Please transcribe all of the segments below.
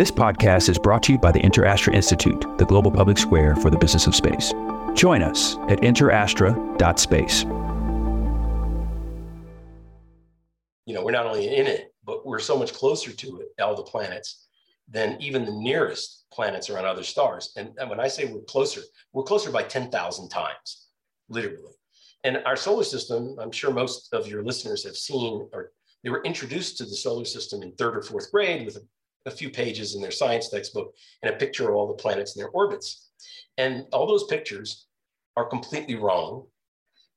This podcast is brought to you by the InterAstra Institute, the global public square for the business of space. Join us at interastra.space. You know, we're not only in it, but we're so much closer to it, all the planets, than even the nearest planets around other stars. And, and when I say we're closer, we're closer by 10,000 times, literally. And our solar system, I'm sure most of your listeners have seen, or they were introduced to the solar system in third or fourth grade with a, a few pages in their science textbook and a picture of all the planets in their orbits. And all those pictures are completely wrong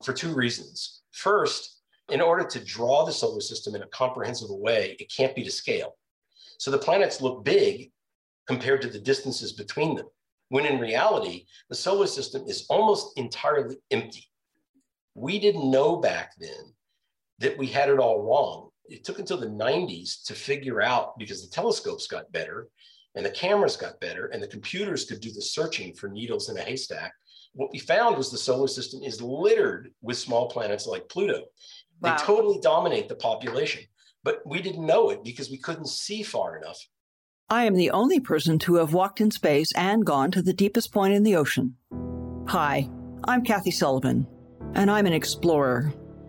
for two reasons. First, in order to draw the solar system in a comprehensive way, it can't be to scale. So the planets look big compared to the distances between them, when in reality, the solar system is almost entirely empty. We didn't know back then that we had it all wrong. It took until the 90s to figure out because the telescopes got better and the cameras got better and the computers could do the searching for needles in a haystack. What we found was the solar system is littered with small planets like Pluto. Wow. They totally dominate the population, but we didn't know it because we couldn't see far enough. I am the only person to have walked in space and gone to the deepest point in the ocean. Hi, I'm Kathy Sullivan, and I'm an explorer.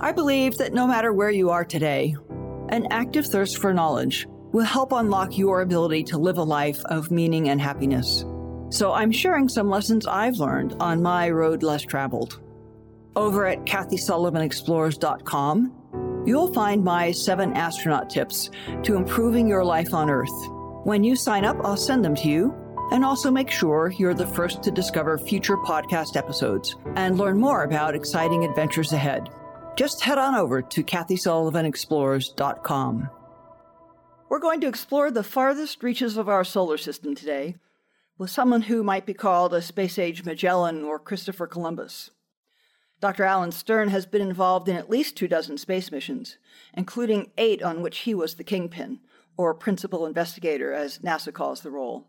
I believe that no matter where you are today, an active thirst for knowledge will help unlock your ability to live a life of meaning and happiness. So I'm sharing some lessons I've learned on my road less traveled. Over at KathySullivanExplores.com, you'll find my seven astronaut tips to improving your life on Earth. When you sign up, I'll send them to you and also make sure you're the first to discover future podcast episodes and learn more about exciting adventures ahead. Just head on over to KathySullivanExplores.com. We're going to explore the farthest reaches of our solar system today with someone who might be called a space age Magellan or Christopher Columbus. Dr. Alan Stern has been involved in at least two dozen space missions, including eight on which he was the kingpin, or principal investigator, as NASA calls the role.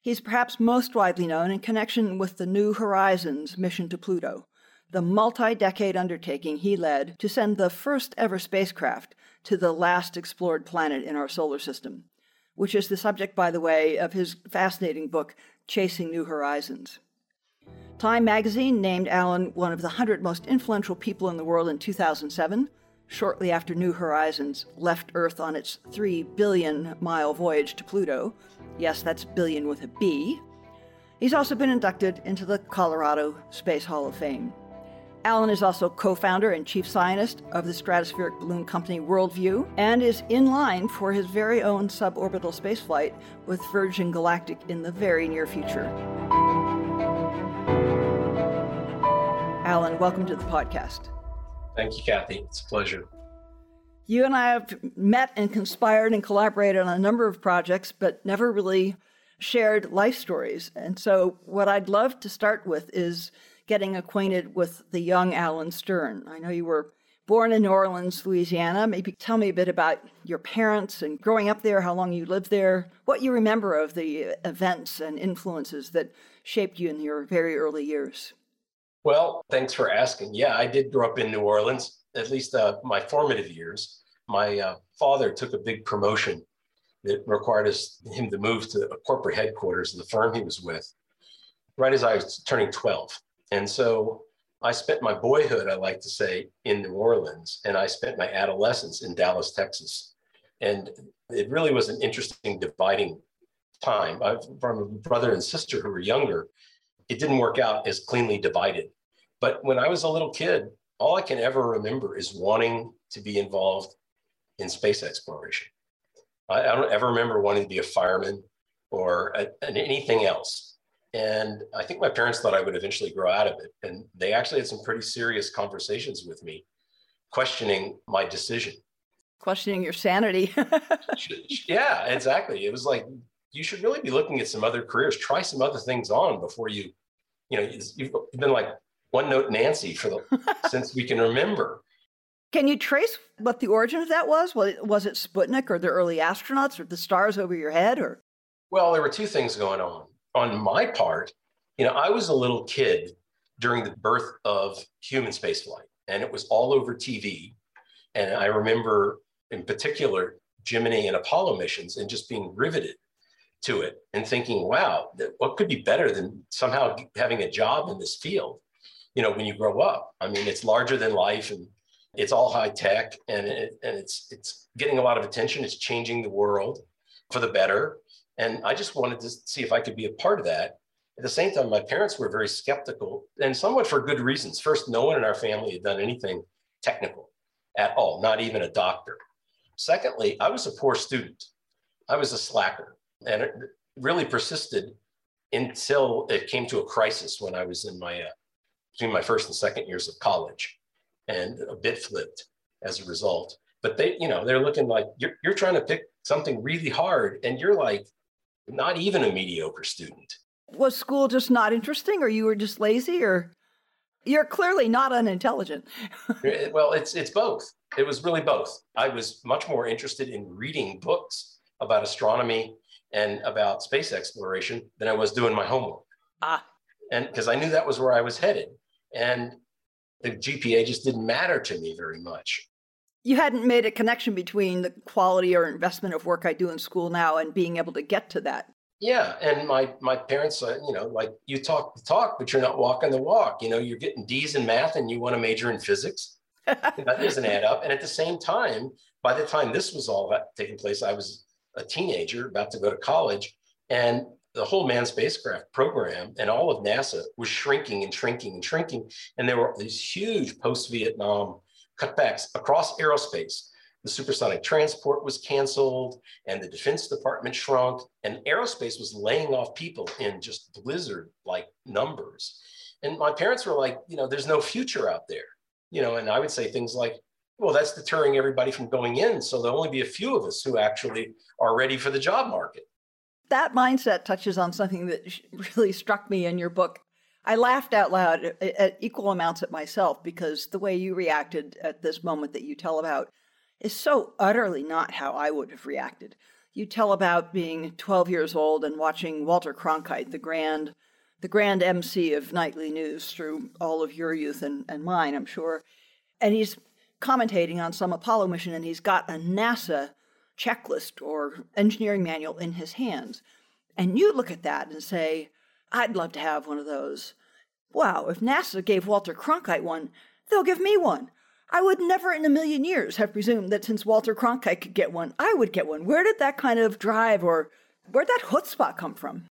He's perhaps most widely known in connection with the New Horizons mission to Pluto, the multi decade undertaking he led to send the first ever spacecraft to the last explored planet in our solar system, which is the subject, by the way, of his fascinating book, Chasing New Horizons. Time magazine named Alan one of the 100 most influential people in the world in 2007, shortly after New Horizons left Earth on its 3 billion mile voyage to Pluto. Yes, that's billion with a B. He's also been inducted into the Colorado Space Hall of Fame. Alan is also co founder and chief scientist of the stratospheric balloon company World View and is in line for his very own suborbital spaceflight with Virgin Galactic in the very near future. Alan, welcome to the podcast. Thank you, Kathy. It's a pleasure. You and I have met and conspired and collaborated on a number of projects, but never really shared life stories. And so, what I'd love to start with is getting acquainted with the young Alan Stern. I know you were born in New Orleans, Louisiana. Maybe tell me a bit about your parents and growing up there, how long you lived there, what you remember of the events and influences that shaped you in your very early years. Well, thanks for asking. Yeah, I did grow up in New Orleans, at least uh, my formative years. My uh, father took a big promotion that required us, him to move to a corporate headquarters of the firm he was with right as I was turning 12. And so I spent my boyhood, I like to say, in New Orleans, and I spent my adolescence in Dallas, Texas. And it really was an interesting dividing time. I, from a brother and sister who were younger, it didn't work out as cleanly divided. But when I was a little kid, all I can ever remember is wanting to be involved in space exploration. I, I don't ever remember wanting to be a fireman or a, anything else. And I think my parents thought I would eventually grow out of it. And they actually had some pretty serious conversations with me, questioning my decision. questioning your sanity. yeah, exactly. It was like you should really be looking at some other careers. Try some other things on before you, you know, you've been like one note Nancy for the since we can remember. Can you trace what the origin of that was? Was it, was it Sputnik or the early astronauts or the stars over your head or? Well, there were two things going on. On my part, you know, I was a little kid during the birth of human spaceflight, and it was all over TV. And I remember, in particular, Gemini and Apollo missions, and just being riveted to it and thinking, "Wow, what could be better than somehow having a job in this field?" You know, when you grow up, I mean, it's larger than life, and it's all high tech, and it, and it's it's getting a lot of attention. It's changing the world for the better, and I just wanted to see if I could be a part of that at the same time, my parents were very skeptical and somewhat for good reasons. First, no one in our family had done anything technical at all, not even a doctor. Secondly, I was a poor student. I was a slacker and it really persisted until it came to a crisis when I was in my, uh, between my first and second years of college and a bit flipped as a result. But they, you know, they're looking like you're, you're trying to pick something really hard and you're like not even a mediocre student. Was school just not interesting or you were just lazy or? You're clearly not unintelligent. Well it's it's both. It was really both. I was much more interested in reading books about astronomy and about space exploration than i was doing my homework. Ah. And because i knew that was where i was headed. And the gpa just didn't matter to me very much you hadn't made a connection between the quality or investment of work i do in school now and being able to get to that yeah, and my my parents, uh, you know, like you talk the talk, but you're not walking the walk. You know, you're getting D's in math, and you want to major in physics. that doesn't add up. And at the same time, by the time this was all that taking place, I was a teenager about to go to college, and the whole manned spacecraft program and all of NASA was shrinking and shrinking and shrinking, and there were these huge post-Vietnam cutbacks across aerospace. The supersonic transport was canceled and the defense department shrunk and aerospace was laying off people in just blizzard like numbers. And my parents were like you know there's no future out there you know and i would say things like well that's deterring everybody from going in so there'll only be a few of us who actually are ready for the job market. That mindset touches on something that really struck me in your book I laughed out loud uh, uh, at equal amounts at myself because the way you reacted at this moment that you tell about is so utterly not how I would have reacted. You tell about being 12 years old and watching Walter Cronkite, the grand, the grand MC of nightly news through all of your youth and, and mine, I'm sure. And he's commentating on some Apollo mission and he's got a NASA checklist or engineering manual in his hands. And you look at that and say, I'd love to have one of those. Wow, if NASA gave Walter Cronkite one, they'll give me one. I would never in a million years have presumed that since Walter Cronkite could get one, I would get one. Where did that kind of drive or where'd that chutzpah come from?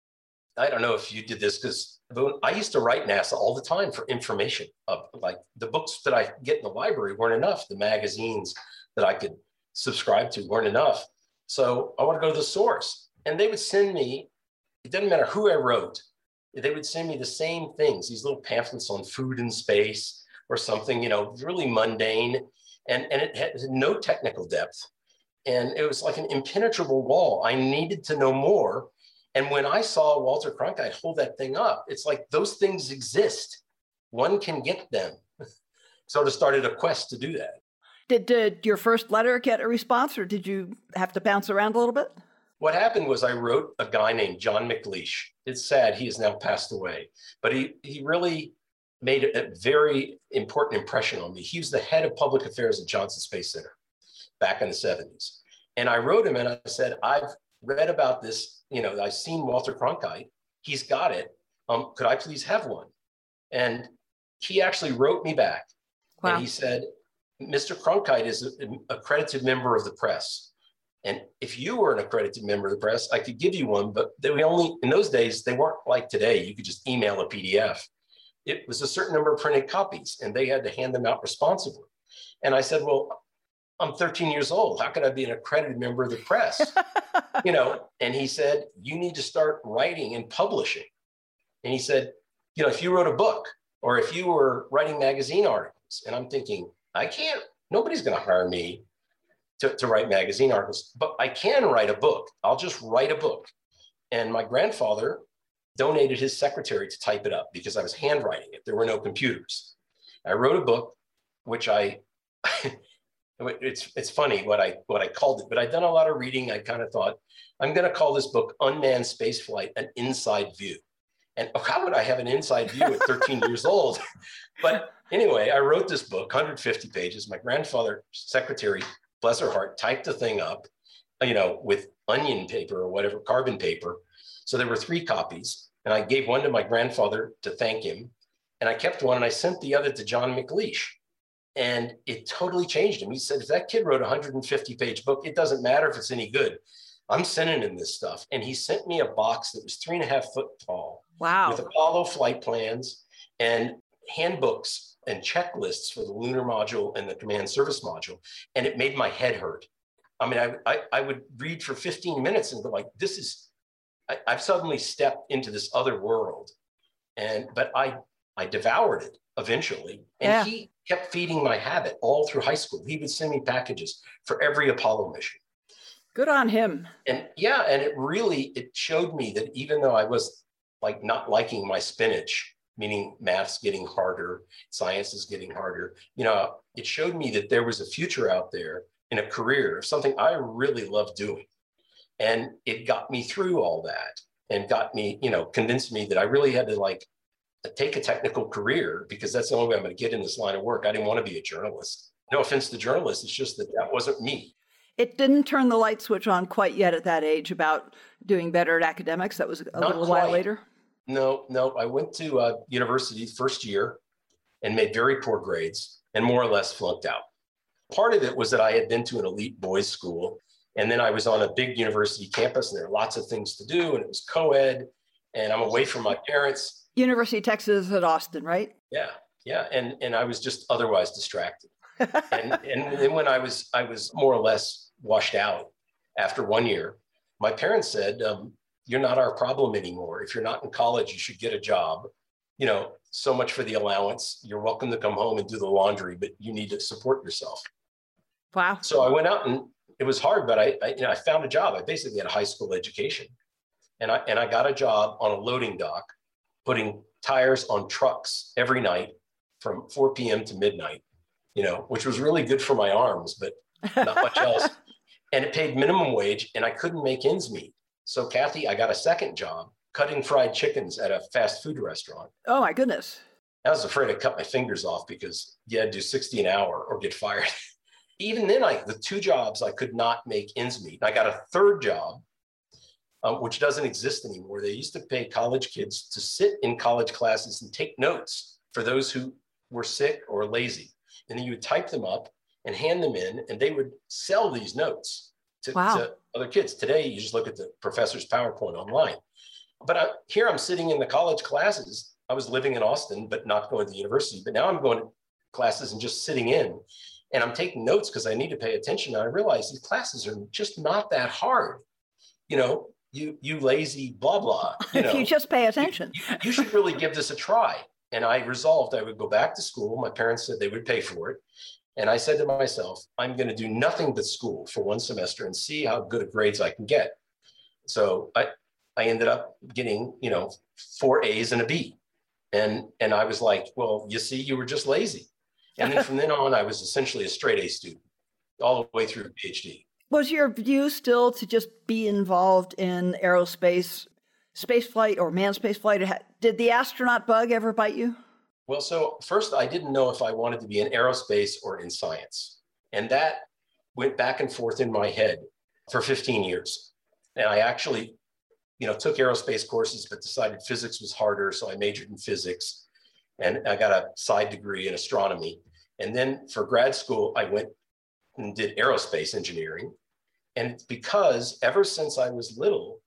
I don't know if you did this because I used to write NASA all the time for information. Of, like the books that I get in the library weren't enough. The magazines that I could subscribe to weren't enough. So I want to go to the source. And they would send me, it doesn't matter who I wrote, they would send me the same things, these little pamphlets on food and space or something, you know, really mundane. And, and it had no technical depth. And it was like an impenetrable wall. I needed to know more. And when I saw Walter Cronkite hold that thing up, it's like those things exist. One can get them. sort of started a quest to do that. Did, did your first letter get a response or did you have to bounce around a little bit? What happened was I wrote a guy named John McLeaish. It's sad he has now passed away, but he, he really made a very important impression on me. He was the head of public affairs at Johnson Space Center back in the 70s. And I wrote him and I said, I've read about this, you know, I've seen Walter Cronkite. He's got it. Um, could I please have one? And he actually wrote me back. Wow. And he said, Mr. Cronkite is an accredited member of the press. And if you were an accredited member of the press, I could give you one, but they only, in those days, they weren't like today. You could just email a PDF it was a certain number of printed copies and they had to hand them out responsibly. And I said, well, I'm 13 years old. How could I be an accredited member of the press? you know, and he said, you need to start writing and publishing. And he said, you know, if you wrote a book or if you were writing magazine articles, and I'm thinking, I can't, nobody's going to hire me to, to write magazine articles, but I can write a book. I'll just write a book. And my grandfather donated his secretary to type it up because I was handwriting it. There were no computers. I wrote a book, which I, it's it's funny what I what I called it, but I'd done a lot of reading. I kind of thought I'm going to call this book "Unmanned Spaceflight: An Inside View." And how would I have an inside view at 13 years old? But anyway, I wrote this book, 150 pages. My grandfather, secretary, bless her heart, typed the thing up, you know, with onion paper or whatever, carbon paper. So there were three copies. And I gave one to my grandfather to thank him. And I kept one and I sent the other to John McLeaish. And it totally changed him. He said, if that kid wrote a 150 page book, it doesn't matter if it's any good. I'm sending him this stuff. And he sent me a box that was three and a half foot tall. Wow. With Apollo flight plans and handbooks and checklists for the lunar module and the command service module. And it made my head hurt. I mean, I, I, I would read for 15 minutes and go like, this is, I, I've suddenly stepped into this other world. And, but I, I devoured it eventually. And Yeah. he kept feeding my habit all through high school. He would send me packages for every Apollo mission. Good on him. And yeah, and it really, it showed me that even though I was like not liking my spinach, meaning math's getting harder, science is getting harder, you know, it showed me that there was a future out there in a career, something I really love doing. And it got me through all that and got me, you know, convinced me that I really had to like take a technical career because that's the only way I'm going to get in this line of work. I didn't want to be a journalist. No offense to journalists, it's just that that wasn't me. It didn't turn the light switch on quite yet at that age about doing better at academics. That was a Not little while later. No, no. I went to uh, university first year and made very poor grades and more or less flunked out. Part of it was that I had been to an elite boys' school, and then I was on a big university campus, and there were lots of things to do, and it was co-ed, and I'm away from my parents. University of Texas at Austin, right? Yeah, yeah, and and I was just otherwise distracted. and and then when I was I was more or less washed out after one year, my parents said, um, "You're not our problem anymore. If you're not in college, you should get a job. You know, so much for the allowance. You're welcome to come home and do the laundry, but you need to support yourself." Wow. So I went out and it was hard, but I, I you know I found a job. I basically had a high school education, and I and I got a job on a loading dock, putting tires on trucks every night from 4 p.m. to midnight. You know, which was really good for my arms, but not much else. And it paid minimum wage, and I couldn't make ends meet. So Kathy, I got a second job cutting fried chickens at a fast food restaurant. Oh my goodness. I was afraid I'd cut my fingers off because you had to do 60 an hour or get fired. Even then, I the two jobs I could not make ends meet. I got a third job, uh, which doesn't exist anymore. They used to pay college kids to sit in college classes and take notes for those who were sick or lazy, and then you would type them up and hand them in, and they would sell these notes to, Wow. to other kids. Today, you just look at the professor's PowerPoint online. But I, here I'm sitting in the college classes. I was living in Austin, but not going to the university. But now I'm going to classes and just sitting in, and I'm taking notes because I need to pay attention. And I realize these classes are just not that hard. You know, you you lazy blah blah. You know, if you just pay attention. you, you should really give this a try. And I resolved I would go back to school. My parents said they would pay for it. And I said to myself, I'm going to do nothing but school for one semester and see how good grades I can get. So I, I ended up getting, you know, four A's and a B. And, and I was like, well, you see, you were just lazy. And then from then on, I was essentially a straight A student all the way through PhD. Was your view still to just be involved in aerospace, space flight, or manned space flight? Did the astronaut bug ever bite you? Well, so first, I didn't know if I wanted to be in aerospace or in science. And that went back and forth in my head for 15 years. And I actually, you know, took aerospace courses, but decided physics was harder. So I majored in physics and I got a side degree in astronomy. And then for grad school, I went and did aerospace engineering. And because ever since I was little,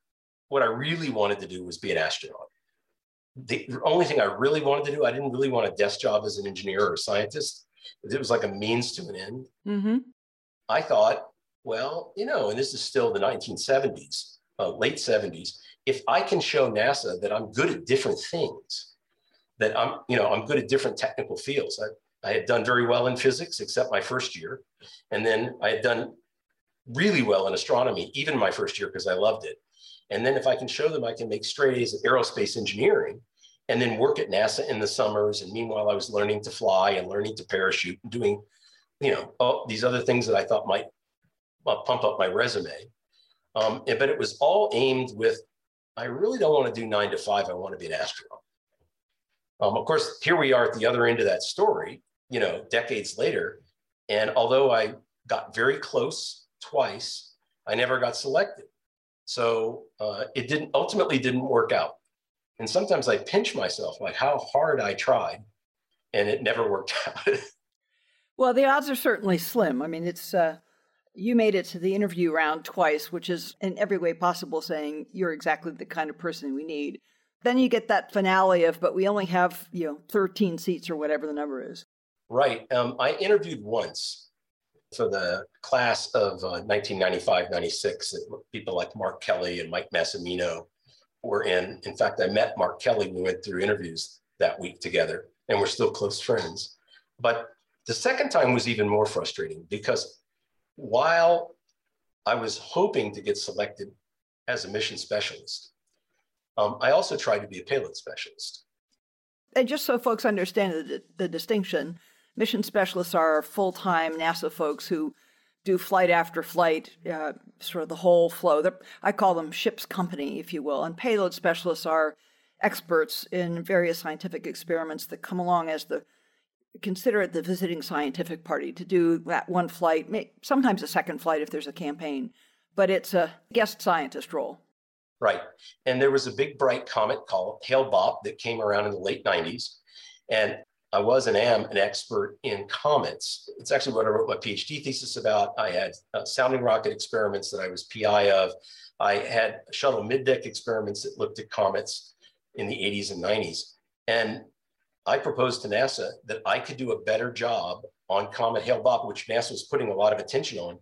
what I really wanted to do was be an astronaut the only thing I really wanted to do, I didn't really want a desk job as an engineer or a scientist. It was like a means to an end. Mm-hmm. I thought, well, you know, and this is still the 1970s, uh, late 70s. If I can show NASA that I'm good at different things, that I'm, you know, I'm good at different technical fields. I, I had done very well in physics, except my first year, and then I had done really well in astronomy, even my first year, because I loved it. And then if I can show them I can make straight A's in aerospace engineering and then work at NASA in the summers. And meanwhile, I was learning to fly and learning to parachute and doing, you know, all these other things that I thought might uh, pump up my resume. Um, but it was all aimed with, I really don't want to do nine to five. I want to be an astronaut. Um, of course, here we are at the other end of that story, you know, decades later. And although I got very close twice, I never got selected. So uh, it didn't ultimately didn't work out. And sometimes I pinch myself, like how hard I tried, and it never worked out. well, the odds are certainly slim. I mean, it's uh, you made it to the interview round twice, which is in every way possible saying you're exactly the kind of person we need. Then you get that finale of, but we only have you know 13 seats or whatever the number is. Right. Um, I interviewed once for the class of uh, 1995 96 people like Mark Kelly and Mike Massimino were in. In fact, I met Mark Kelly. We went through interviews that week together and we're still close friends. But the second time was even more frustrating because while I was hoping to get selected as a mission specialist, um, I also tried to be a payload specialist. And just so folks understand the, the distinction, mission specialists are full time NASA folks who do flight after flight, uh, sort of the whole flow. They're, I call them ship's company, if you will. And payload specialists are experts in various scientific experiments that come along as the consider it the visiting scientific party to do that one flight, sometimes a second flight if there's a campaign, but it's a guest scientist role. Right. And there was a big bright comet called Hale Bopp that came around in the late 90s. And I was and am an expert in comets. It's actually what I wrote my PhD thesis about. I had uh, sounding rocket experiments that I was PI of. I had shuttle mid-deck experiments that looked at comets in the 80s and 90s. And I proposed to NASA that I could do a better job on Comet Hale-Bopp, which NASA was putting a lot of attention on,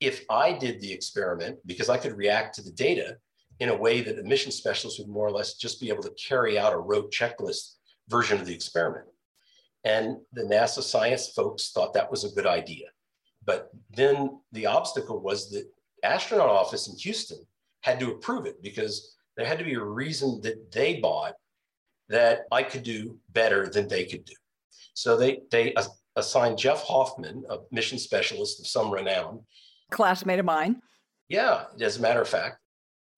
if I did the experiment, because I could react to the data in a way that the mission specialist would more or less just be able to carry out a rote checklist version of the experiment. And the NASA science folks thought that was a good idea. But then the obstacle was that astronaut office in Houston had to approve it because there had to be a reason that they bought that I could do better than they could do. So they they assigned Jeff Hoffman, a mission specialist of some renown, classmate of mine. Yeah, as a matter of fact,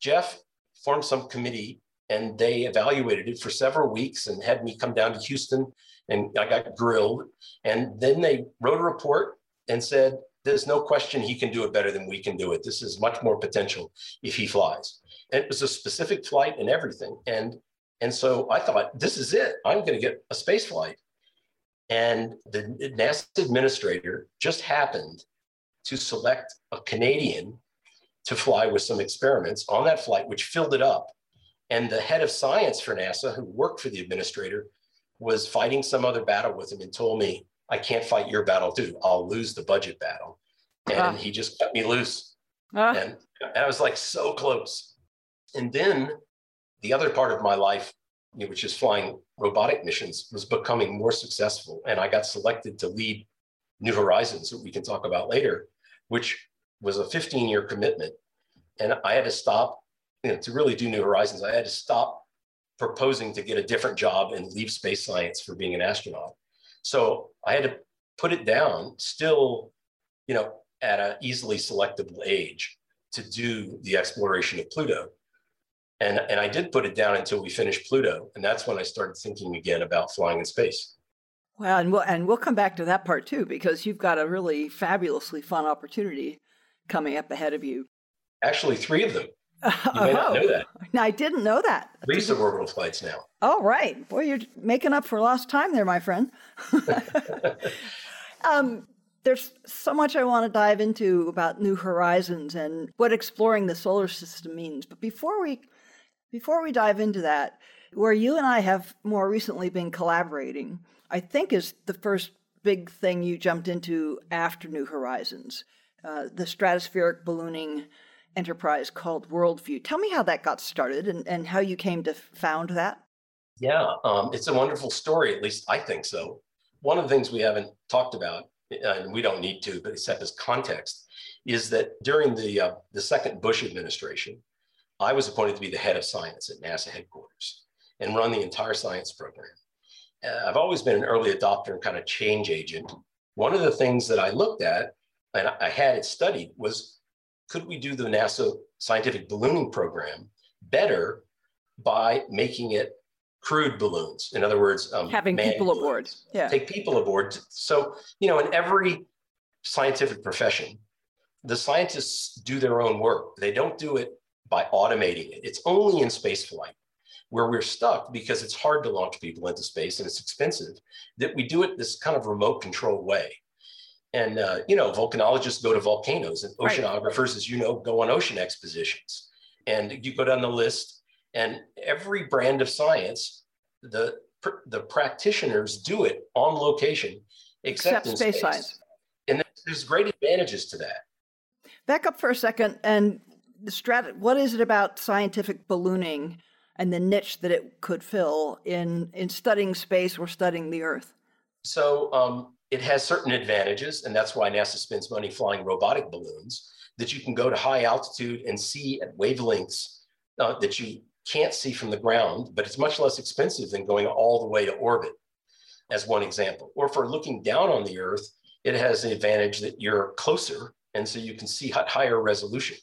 Jeff formed some committee and they evaluated it for several weeks and had me come down to Houston and I got grilled. And then they wrote a report and said, there's no question he can do it better than we can do it. This is much more potential if he flies. And it was a specific flight and everything. And, and so I thought, this is it. I'm going to get a space flight. And the NASA administrator just happened to select a Canadian to fly with some experiments on that flight, which filled it up. And the head of science for NASA, who worked for the administrator, was fighting some other battle with him and told me, I can't fight your battle dude. I'll lose the budget battle. And he just cut me loose. And, and I was like so close. And then the other part of my life, which is flying robotic missions, was becoming more successful. And I got selected to lead New Horizons, that we can talk about later, which was a 15 year commitment. And I had to stop, you know, to really do New Horizons, I had to stop proposing to get a different job and leave space science for being an astronaut. So I had to put it down, still, you know, at an easily selectable age to do the exploration of Pluto. And, and I did put it down until we finished Pluto. And that's when I started thinking again about flying in space. Well, and we'll, and we'll come back to that part too, because you've got a really fabulously fun opportunity coming up ahead of you. Actually, three of them. You may not know that. No, I didn't know that. Three suborbital flights now. Oh, right. Boy, you're making up for lost time there, my friend. um, there's so much I want to dive into about New Horizons and what exploring the solar system means. But before we before we dive into that, where you and I have more recently been collaborating, I think is the first big thing you jumped into after New Horizons, uh, the stratospheric ballooning enterprise called World View. Tell me how that got started and, and how you came to found that. Yeah, um, it's a wonderful story. At least I think so. One of the things we haven't talked about, and we don't need to, but except as context, is that during the, uh, the second Bush administration, I was appointed to be the head of science at NASA headquarters and run the entire science program. Uh, I've always been an early adopter and kind of change agent. One of the things that I looked at and I had it studied was could we do the NASA scientific ballooning program better by making it crewed balloons? In other words, um, having people balloons. aboard. Yeah. Take people aboard. So, you know, in every scientific profession, the scientists do their own work. They don't do it by automating it. It's only in spaceflight where we're stuck because it's hard to launch people into space and it's expensive that we do it this kind of remote control way. And, uh, you know, volcanologists go to volcanoes and oceanographers, right. as you know, go on ocean expositions. And you go down the list and every brand of science, the, the practitioners do it on location, except, except space, space science. And there's great advantages to that. Back up for a second and the strat- what is it about scientific ballooning and the niche that it could fill in in studying space or studying the Earth? So um, it has certain advantages, and that's why NASA spends money flying robotic balloons that you can go to high altitude and see at wavelengths uh, that you can't see from the ground, but it's much less expensive than going all the way to orbit, as one example. Or for looking down on the Earth, it has the advantage that you're closer, and so you can see at higher resolution.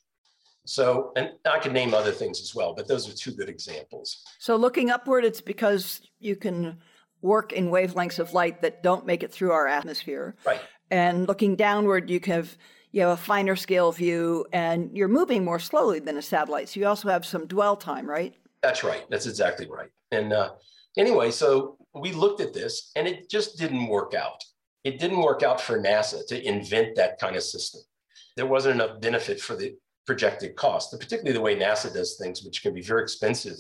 So, and I can name other things as well, but those are two good examples. So, looking upward, it's because you can work in wavelengths of light that don't make it through our atmosphere. Right. And looking downward, you can have you have a finer scale view, and you're moving more slowly than a satellite. So you also have some dwell time, right? That's right. That's exactly right. And uh, anyway, so we looked at this, and it just didn't work out. It didn't work out for NASA to invent that kind of system. There wasn't enough benefit for the projected cost, particularly the way NASA does things, which can be very expensive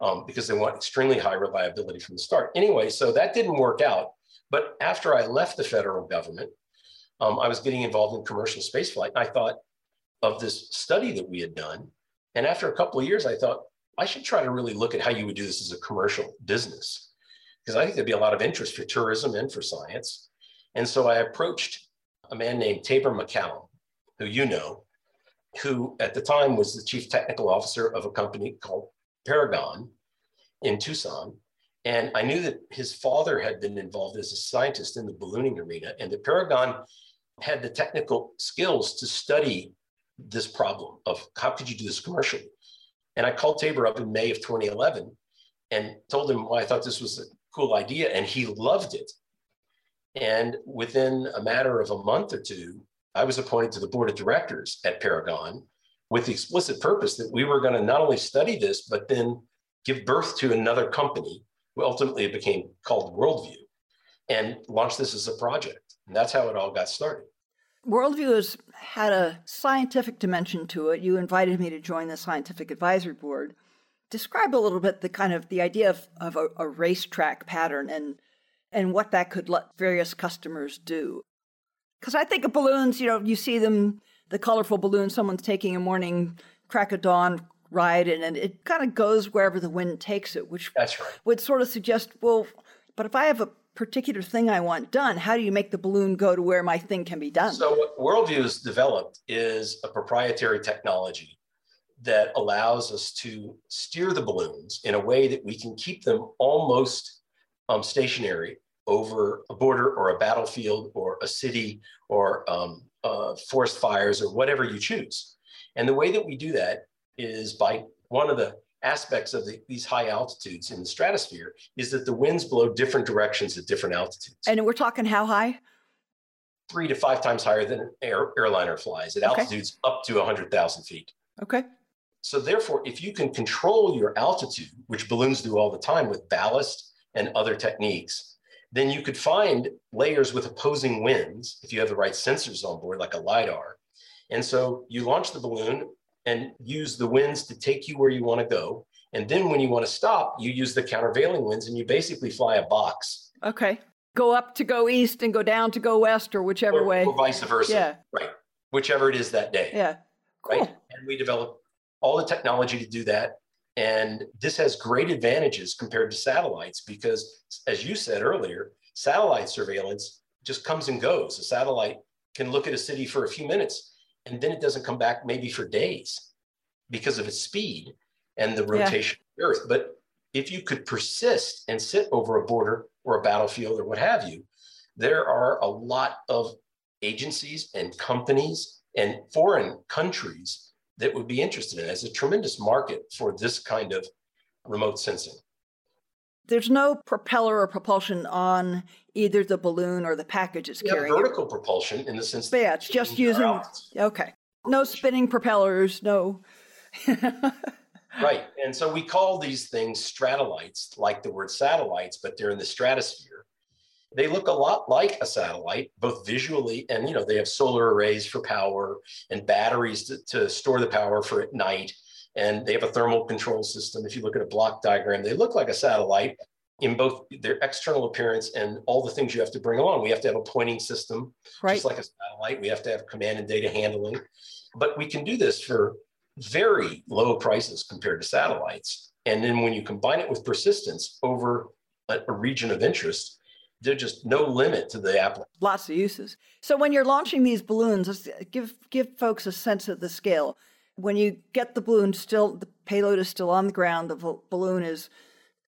um, because they want extremely high reliability from the start. Anyway, so that didn't work out. But after I left the federal government, um, I was getting involved in commercial spaceflight. I thought of this study that we had done. And after a couple of years, I thought I should try to really look at how you would do this as a commercial business, because I think there'd be a lot of interest for tourism and for science. And so I approached a man named Taber MacCallum, who you know, who at the time was the chief technical officer of a company called Paragon in Tucson. And I knew that his father had been involved as a scientist in the ballooning arena, and that Paragon had the technical skills to study this problem of how could you do this commercially. And I called Taber up in May of 2011 and told him why I thought this was a cool idea, and he loved it. And within a matter of a month or two, I was appointed to the board of directors at Paragon with the explicit purpose that we were going to not only study this, but then give birth to another company, who ultimately became called World View, and launch this as a project. And that's how it all got started. World View has had a scientific dimension to it. You invited me to join the scientific advisory board. Describe a little bit the kind of the idea of, of a, a racetrack pattern and and what that could let various customers do. Because I think of balloons, you know, you see them, the colorful balloon someone's taking a morning crack of dawn ride, and, and it kind of goes wherever the wind takes it, which That's right. would sort of suggest, well, but if I have a particular thing I want done, how do you make the balloon go to where my thing can be done? So, what World View has developed is a proprietary technology that allows us to steer the balloons in a way that we can keep them almost um, stationary over a border or a battlefield or a city or um, uh, forest fires or whatever you choose. And the way that we do that is by one of the aspects of the, these high altitudes in the stratosphere is that the winds blow different directions at different altitudes. And we're talking how high? Three to five times higher than an air, airliner flies at okay. altitudes up to 100,000 feet. Okay. So therefore, if you can control your altitude, which balloons do all the time with ballast and other techniques, then you could find layers with opposing winds if you have the right sensors on board, like a LIDAR. And so you launch the balloon and use the winds to take you where you want to go. And then when you want to stop, you use the countervailing winds and you basically fly a box. Okay. Go up to go east and go down to go west or whichever or, way. Or vice versa. Yeah. Right. Whichever it is that day. Yeah. Cool. Right. And we develop all the technology to do that. And this has great advantages compared to satellites because, as you said earlier, satellite surveillance just comes and goes. A satellite can look at a city for a few minutes and then it doesn't come back maybe for days because of its speed and the rotation yeah. of the earth. But if you could persist and sit over a border or a battlefield or what have you, there are a lot of agencies and companies and foreign countries that would be interested in. There's a tremendous market for this kind of remote sensing. There's no propeller or propulsion on either the balloon or the package it's yeah, carrying. vertical propulsion in the sense yeah, it's just using okay. No spinning propellers, no right. And so we call these things stratollites, like the word satellites, but they're in the stratosphere. They look a lot like a satellite, both visually and, you know, they have solar arrays for power and batteries to, to store the power for at night. And they have a thermal control system. If you look at a block diagram, they look like a satellite in both their external appearance and all the things you have to bring along. We have to have a pointing system, right. just like a satellite. We have to have command and data handling. But we can do this for very low prices compared to satellites. And then when you combine it with persistence over a, a region of interest, there's just no limit to the application. Lots of uses. So when you're launching these balloons, give give folks a sense of the scale. When you get the balloon still, the payload is still on the ground. The balloon is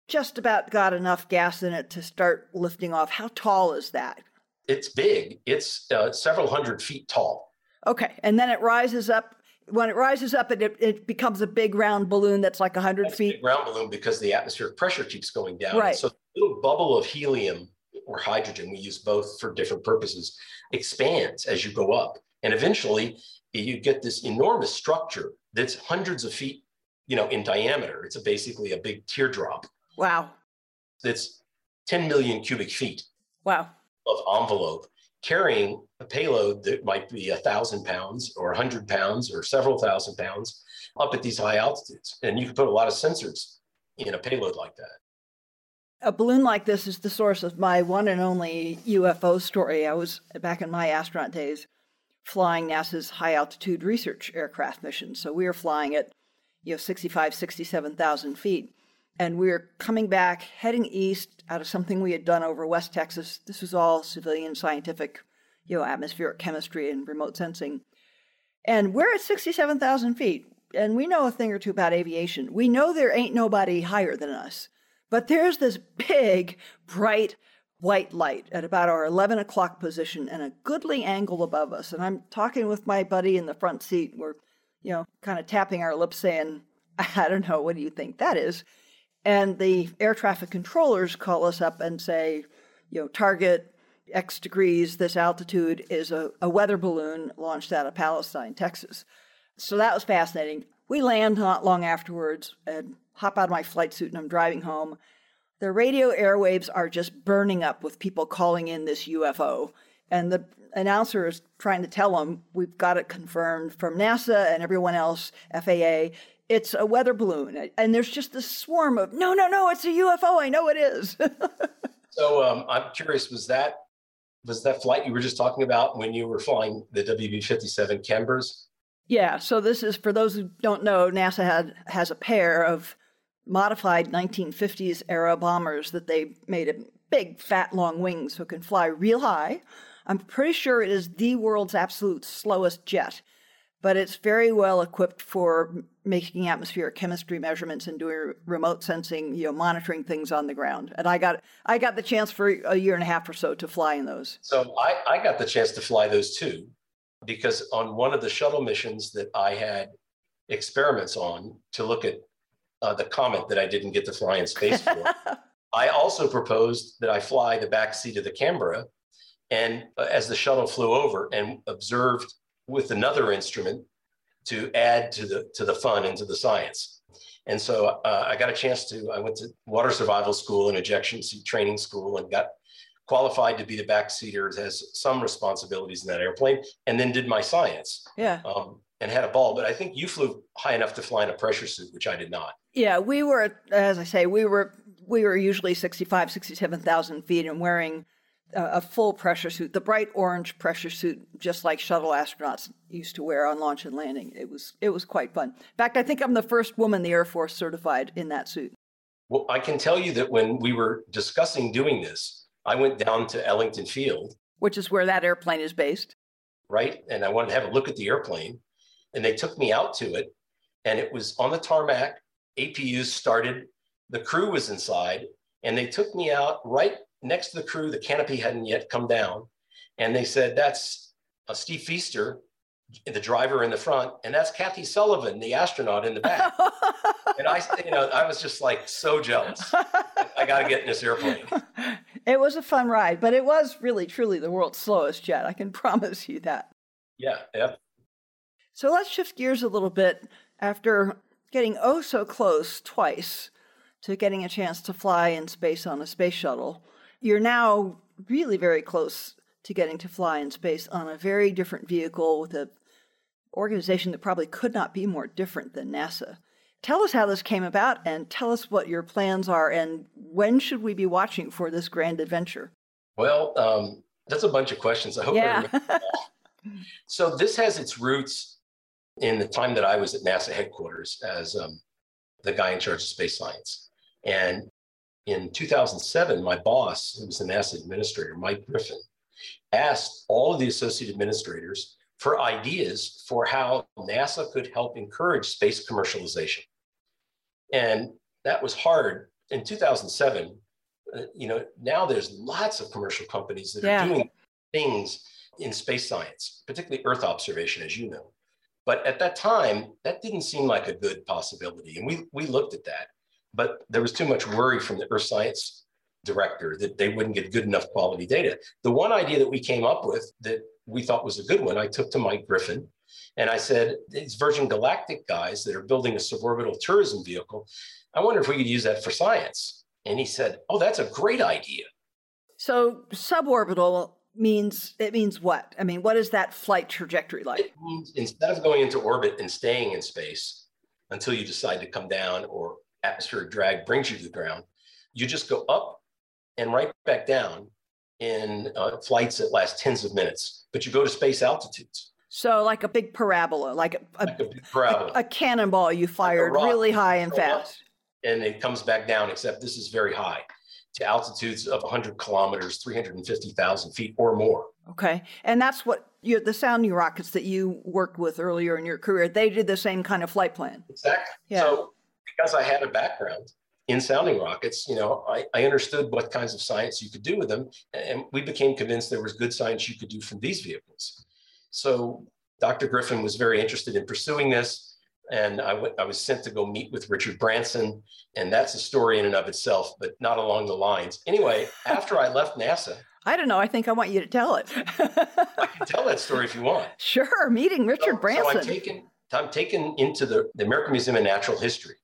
just about got enough gas in it to start lifting off. How tall is that? It's big. It's uh, several hundred feet tall. Okay, and then it rises up when it rises up, it, it becomes a big round balloon that's like 100 that's feet. round balloon because the atmospheric pressure keeps going down. Right. So the little bubble of helium or hydrogen, we use both for different purposes, expands as you go up. And eventually you get this enormous structure that's hundreds of feet, you know, in diameter. It's a basically a big teardrop. Wow. That's 10 million cubic feet. Wow. Of envelope carrying a payload that might be a thousand pounds or a hundred pounds or several thousand pounds up at these high altitudes. And you can put a lot of sensors in a payload like that. A balloon like this is the source of my one and only UFO story. I was back in my astronaut days flying NASA's high altitude research aircraft mission. So we were flying at you know 65, 67,000 feet. And we were coming back, heading east out of something we had done over West Texas. This was all civilian scientific, you know, atmospheric chemistry and remote sensing. And we're at 67,000 feet, and we know a thing or two about aviation. We know there ain't nobody higher than us. But there's this big, bright, white light at about our 11 o'clock position and a goodly angle above us. And I'm talking with my buddy in the front seat. We're, you know, kind of tapping our lips saying, I don't know, what do you think that is? And the air traffic controllers call us up and say, you know, target X degrees, this altitude is a, a weather balloon launched out of Palestine, Texas. So that was fascinating. We land not long afterwards and hop out of my flight suit and I'm driving home. The radio airwaves are just burning up with people calling in this UFO. And the announcer is trying to tell them we've got it confirmed from NASA and everyone else, FAA it's a weather balloon. And there's just this swarm of, no, no, no, it's a UFO. I know it is. so um, I'm curious, was that was that flight you were just talking about when you were flying the WB-57 Canberra? Yeah. So this is for those who don't know, NASA had has a pair of modified 1950s era bombers that they made a big, fat, long wings so it can fly real high. I'm pretty sure it is the world's absolute slowest jet but it's very well equipped for making atmospheric chemistry measurements and doing remote sensing, you know, monitoring things on the ground. And I got I got the chance for a year and a half or so to fly in those. So I, I got the chance to fly those too, because on one of the shuttle missions that I had experiments on to look at uh, the comet that I didn't get to fly in space for, I also proposed that I fly the back seat of the Canberra, and uh, as the shuttle flew over and observed with another instrument to add to the to the fun and to the science. And so uh, I got a chance to. I went to water survival school and ejection seat training school and got qualified to be the backseater. Has some responsibilities in that airplane, and then did my science. Yeah. Um, and had a ball, but I think you flew high enough to fly in a pressure suit, which I did not. Yeah, we were, as I say, we were we were usually 65, 67,000 feet and wearing a full pressure suit, the bright orange pressure suit, just like shuttle astronauts used to wear on launch and landing. It was it was quite fun. In fact, I think I'm the first woman the Air Force certified in that suit. Well, I can tell you that when we were discussing doing this, I went down to Ellington Field, which is where that airplane is based. right? And I wanted to have a look at the airplane. And they took me out to it, and it was on the tarmac. APUs started, the crew was inside, and they took me out right next to the crew. The canopy hadn't yet come down. And they said, That's uh, Steve Feaster, the driver in the front, and that's Kathy Sullivan, the astronaut in the back. and I, you know, I was just like so jealous. I got to get in this airplane. It was a fun ride, but it was really, truly the world's slowest jet. I can promise you that. Yeah, yep. So let's shift gears a little bit after getting oh so close twice to getting a chance to fly in space on a space shuttle. You're now really very close to getting to fly in space on a very different vehicle with an organization that probably could not be more different than NASA. Tell us how this came about and tell us what your plans are and when should we be watching for this grand adventure? Well, um, that's a bunch of questions. I hope yeah. So this has its roots in the time that I was at NASA headquarters as um, the guy in charge of space science. And in 2007, my boss, who was the NASA administrator, Mike Griffin, asked all of the associate administrators for ideas for how NASA could help encourage space commercialization. And that was hard in 2007. Uh, you know, now there's lots of commercial companies that yeah. are doing things in space science, particularly Earth observation, as you know. But at that time, that didn't seem like a good possibility. And we, we looked at that, but there was too much worry from the Earth science director that they wouldn't get good enough quality data. The one idea that we came up with that we thought was a good one, I took to Mike Griffin and I said, these Virgin Galactic guys that are building a suborbital tourism vehicle, I wonder if we could use that for science. And he said, oh, that's a great idea. So suborbital means it means what? I mean, what is that flight trajectory like? Instead of going into orbit and staying in space until you decide to come down or atmospheric drag brings you to the ground, you just go up and right back down in uh, flights that last tens of minutes, but you go to space altitudes. So, like a big parabola, like a, like a, parabola. a, a cannonball you fired like really high and fast. And it comes back down, except this is very high to altitudes of 100 kilometers, 350,000 feet or more. Okay. And that's what you, the sounding rockets that you worked with earlier in your career, they did the same kind of flight plan. Exactly. Yeah. So, because I had a background in sounding rockets, you know, I, I understood what kinds of science you could do with them. And we became convinced there was good science you could do from these vehicles. So Dr. Griffin was very interested in pursuing this. And I, went, I was sent to go meet with Richard Branson. And that's a story in and of itself, but not along the lines. Anyway, after I left NASA, I don't know. I think I want you to tell it. I can tell that story if you want. Sure. Meeting Richard so, Branson. So I'm taken, I'm taken into the, the American Museum of Natural History.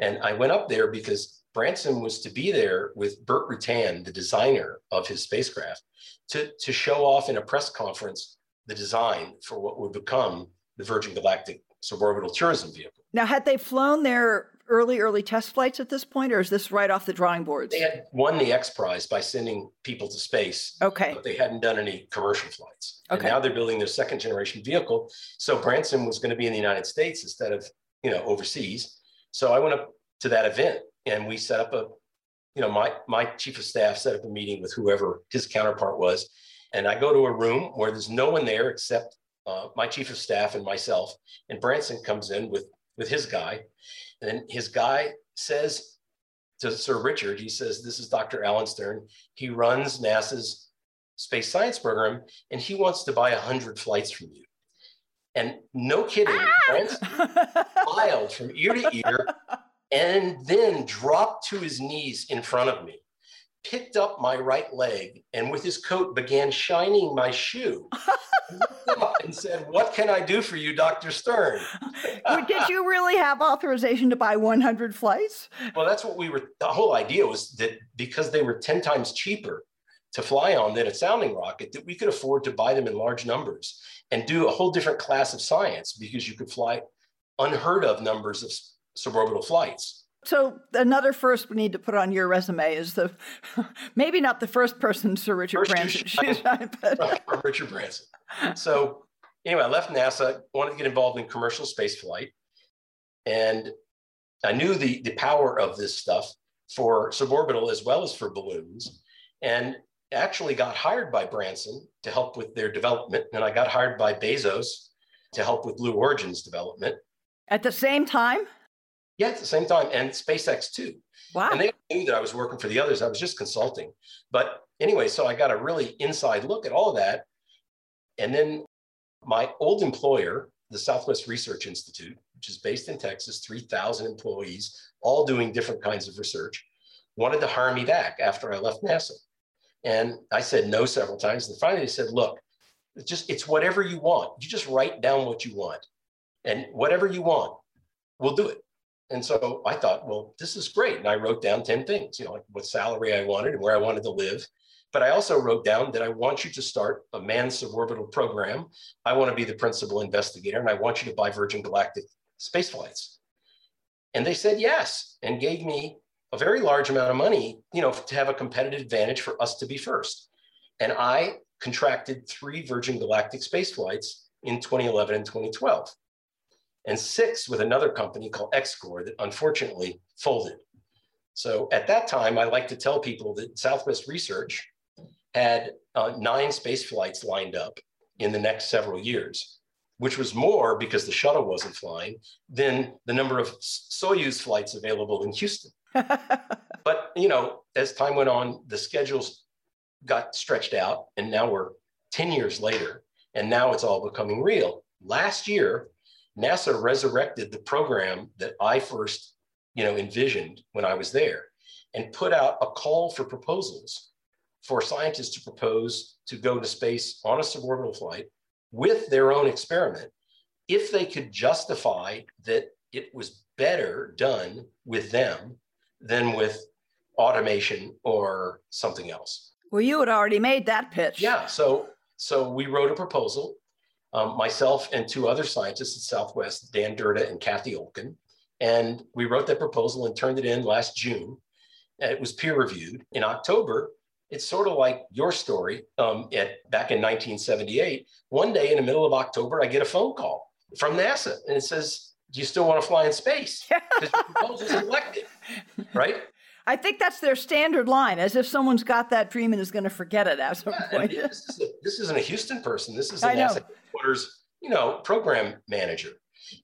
And I went up there because Branson was to be there with Burt Rutan, the designer of his spacecraft, to, to show off in a press conference the design for what would become the Virgin Galactic suborbital tourism vehicle. Now, had they flown their early, early test flights at this point, or is this right off the drawing boards? They had won the X Prize by sending people to space. Okay. But they hadn't done any commercial flights. Okay. And now they're building their second generation vehicle. So Branson was going to be in the United States instead of, you know, overseas. So I went up to that event and we set up a, you know, my my chief of staff set up a meeting with whoever his counterpart was, and I go to a room where there's no one there except uh, my chief of staff and myself. And Branson comes in with with his guy, and then his guy says to Sir Richard, he says, "This is Dr. Alan Stern. He runs NASA's space science program, and he wants to buy a hundred flights from you." And no kidding, ah! Branson smiled from ear to ear and then dropped to his knees in front of me, picked up my right leg, and with his coat began shining my shoe. and said, What can I do for you, Dr. Stern? Did you really have authorization to buy 100 flights? Well, that's what we were. The whole idea was that because they were 10 times cheaper to fly on than a sounding rocket, that we could afford to buy them in large numbers and do a whole different class of science because you could fly unheard of numbers of suborbital flights. So another first we need to put on your resume is the maybe not the first person Sir Richard first Branson. but... Richard Branson. So anyway, I left NASA, wanted to get involved in commercial space flight, and I knew the the power of this stuff for suborbital as well as for balloons. And actually got hired by Branson to help with their development. And I got hired by Bezos to help with Blue Origin's development. At the same time? Yeah, at the same time. And SpaceX too. Wow. And they knew that I was working for the others. I was just consulting. But anyway, so I got a really inside look at all of that. And then my old employer, the Southwest Research Institute, which is based in Texas, 3,000 employees, all doing different kinds of research, wanted to hire me back after I left NASA. And I said no several times. And finally they said, look, it's just it's whatever you want. You just write down what you want. And whatever you want, we'll do it. And so I thought, well, this is great. And I wrote down 10 things, you know, like what salary I wanted and where I wanted to live. But I also wrote down that I want you to start a manned suborbital program. I want to be the principal investigator and I want you to buy Virgin Galactic space flights. And they said yes and gave me a very large amount of money, you know, to have a competitive advantage for us to be first. And I contracted three Virgin Galactic space flights in 2011 and 2012, and six with another company called XCOR that unfortunately folded. So at that time, I like to tell people that Southwest Research had uh, nine space flights lined up in the next several years, which was more because the shuttle wasn't flying than the number of Soyuz flights available in Houston. but you know, as time went on, the schedules got stretched out, and now we're 10 years later, and now it's all becoming real. Last year, NASA resurrected the program that I first, you know, envisioned when I was there, and put out a call for proposals for scientists to propose to go to space on a suborbital flight with their own experiment if they could justify that it was better done with them than with automation or something else. Well, you had already made that pitch. Yeah. So so we wrote a proposal. Um, myself and two other scientists at Southwest, Dan Durda and Cathy Olkin. and we wrote that proposal and turned it in last June. And it was peer reviewed in October. It's sort of like your story um, at back in 1978. One day in the middle of October, I get a phone call from NASA, and it says, "Do you still want to fly in space?" Because your proposal's elected, right? I think that's their standard line, as if someone's got that dream and is going to forget it at some yeah, point. This, is a, this, isn't a Houston person. This is a NASA headquarters, you know, program manager.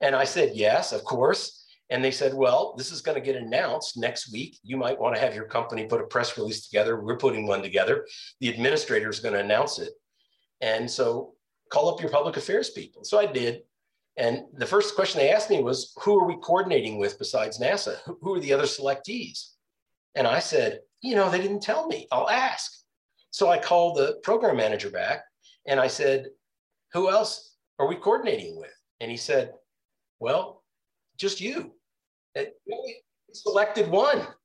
And I said, yes, of course. And they said, well, this is going to get announced next week. You might want to have your company put a press release together. We're putting one together. The administrator is going to announce it. And so call up your public affairs people. So I did. And the first question they asked me was, who are we coordinating with besides NASA? Who are the other selectees? And I said, you know, they didn't tell me. I'll ask. So I called the program manager back and I said, who else are we coordinating with? And he said, well, just you. Selected one.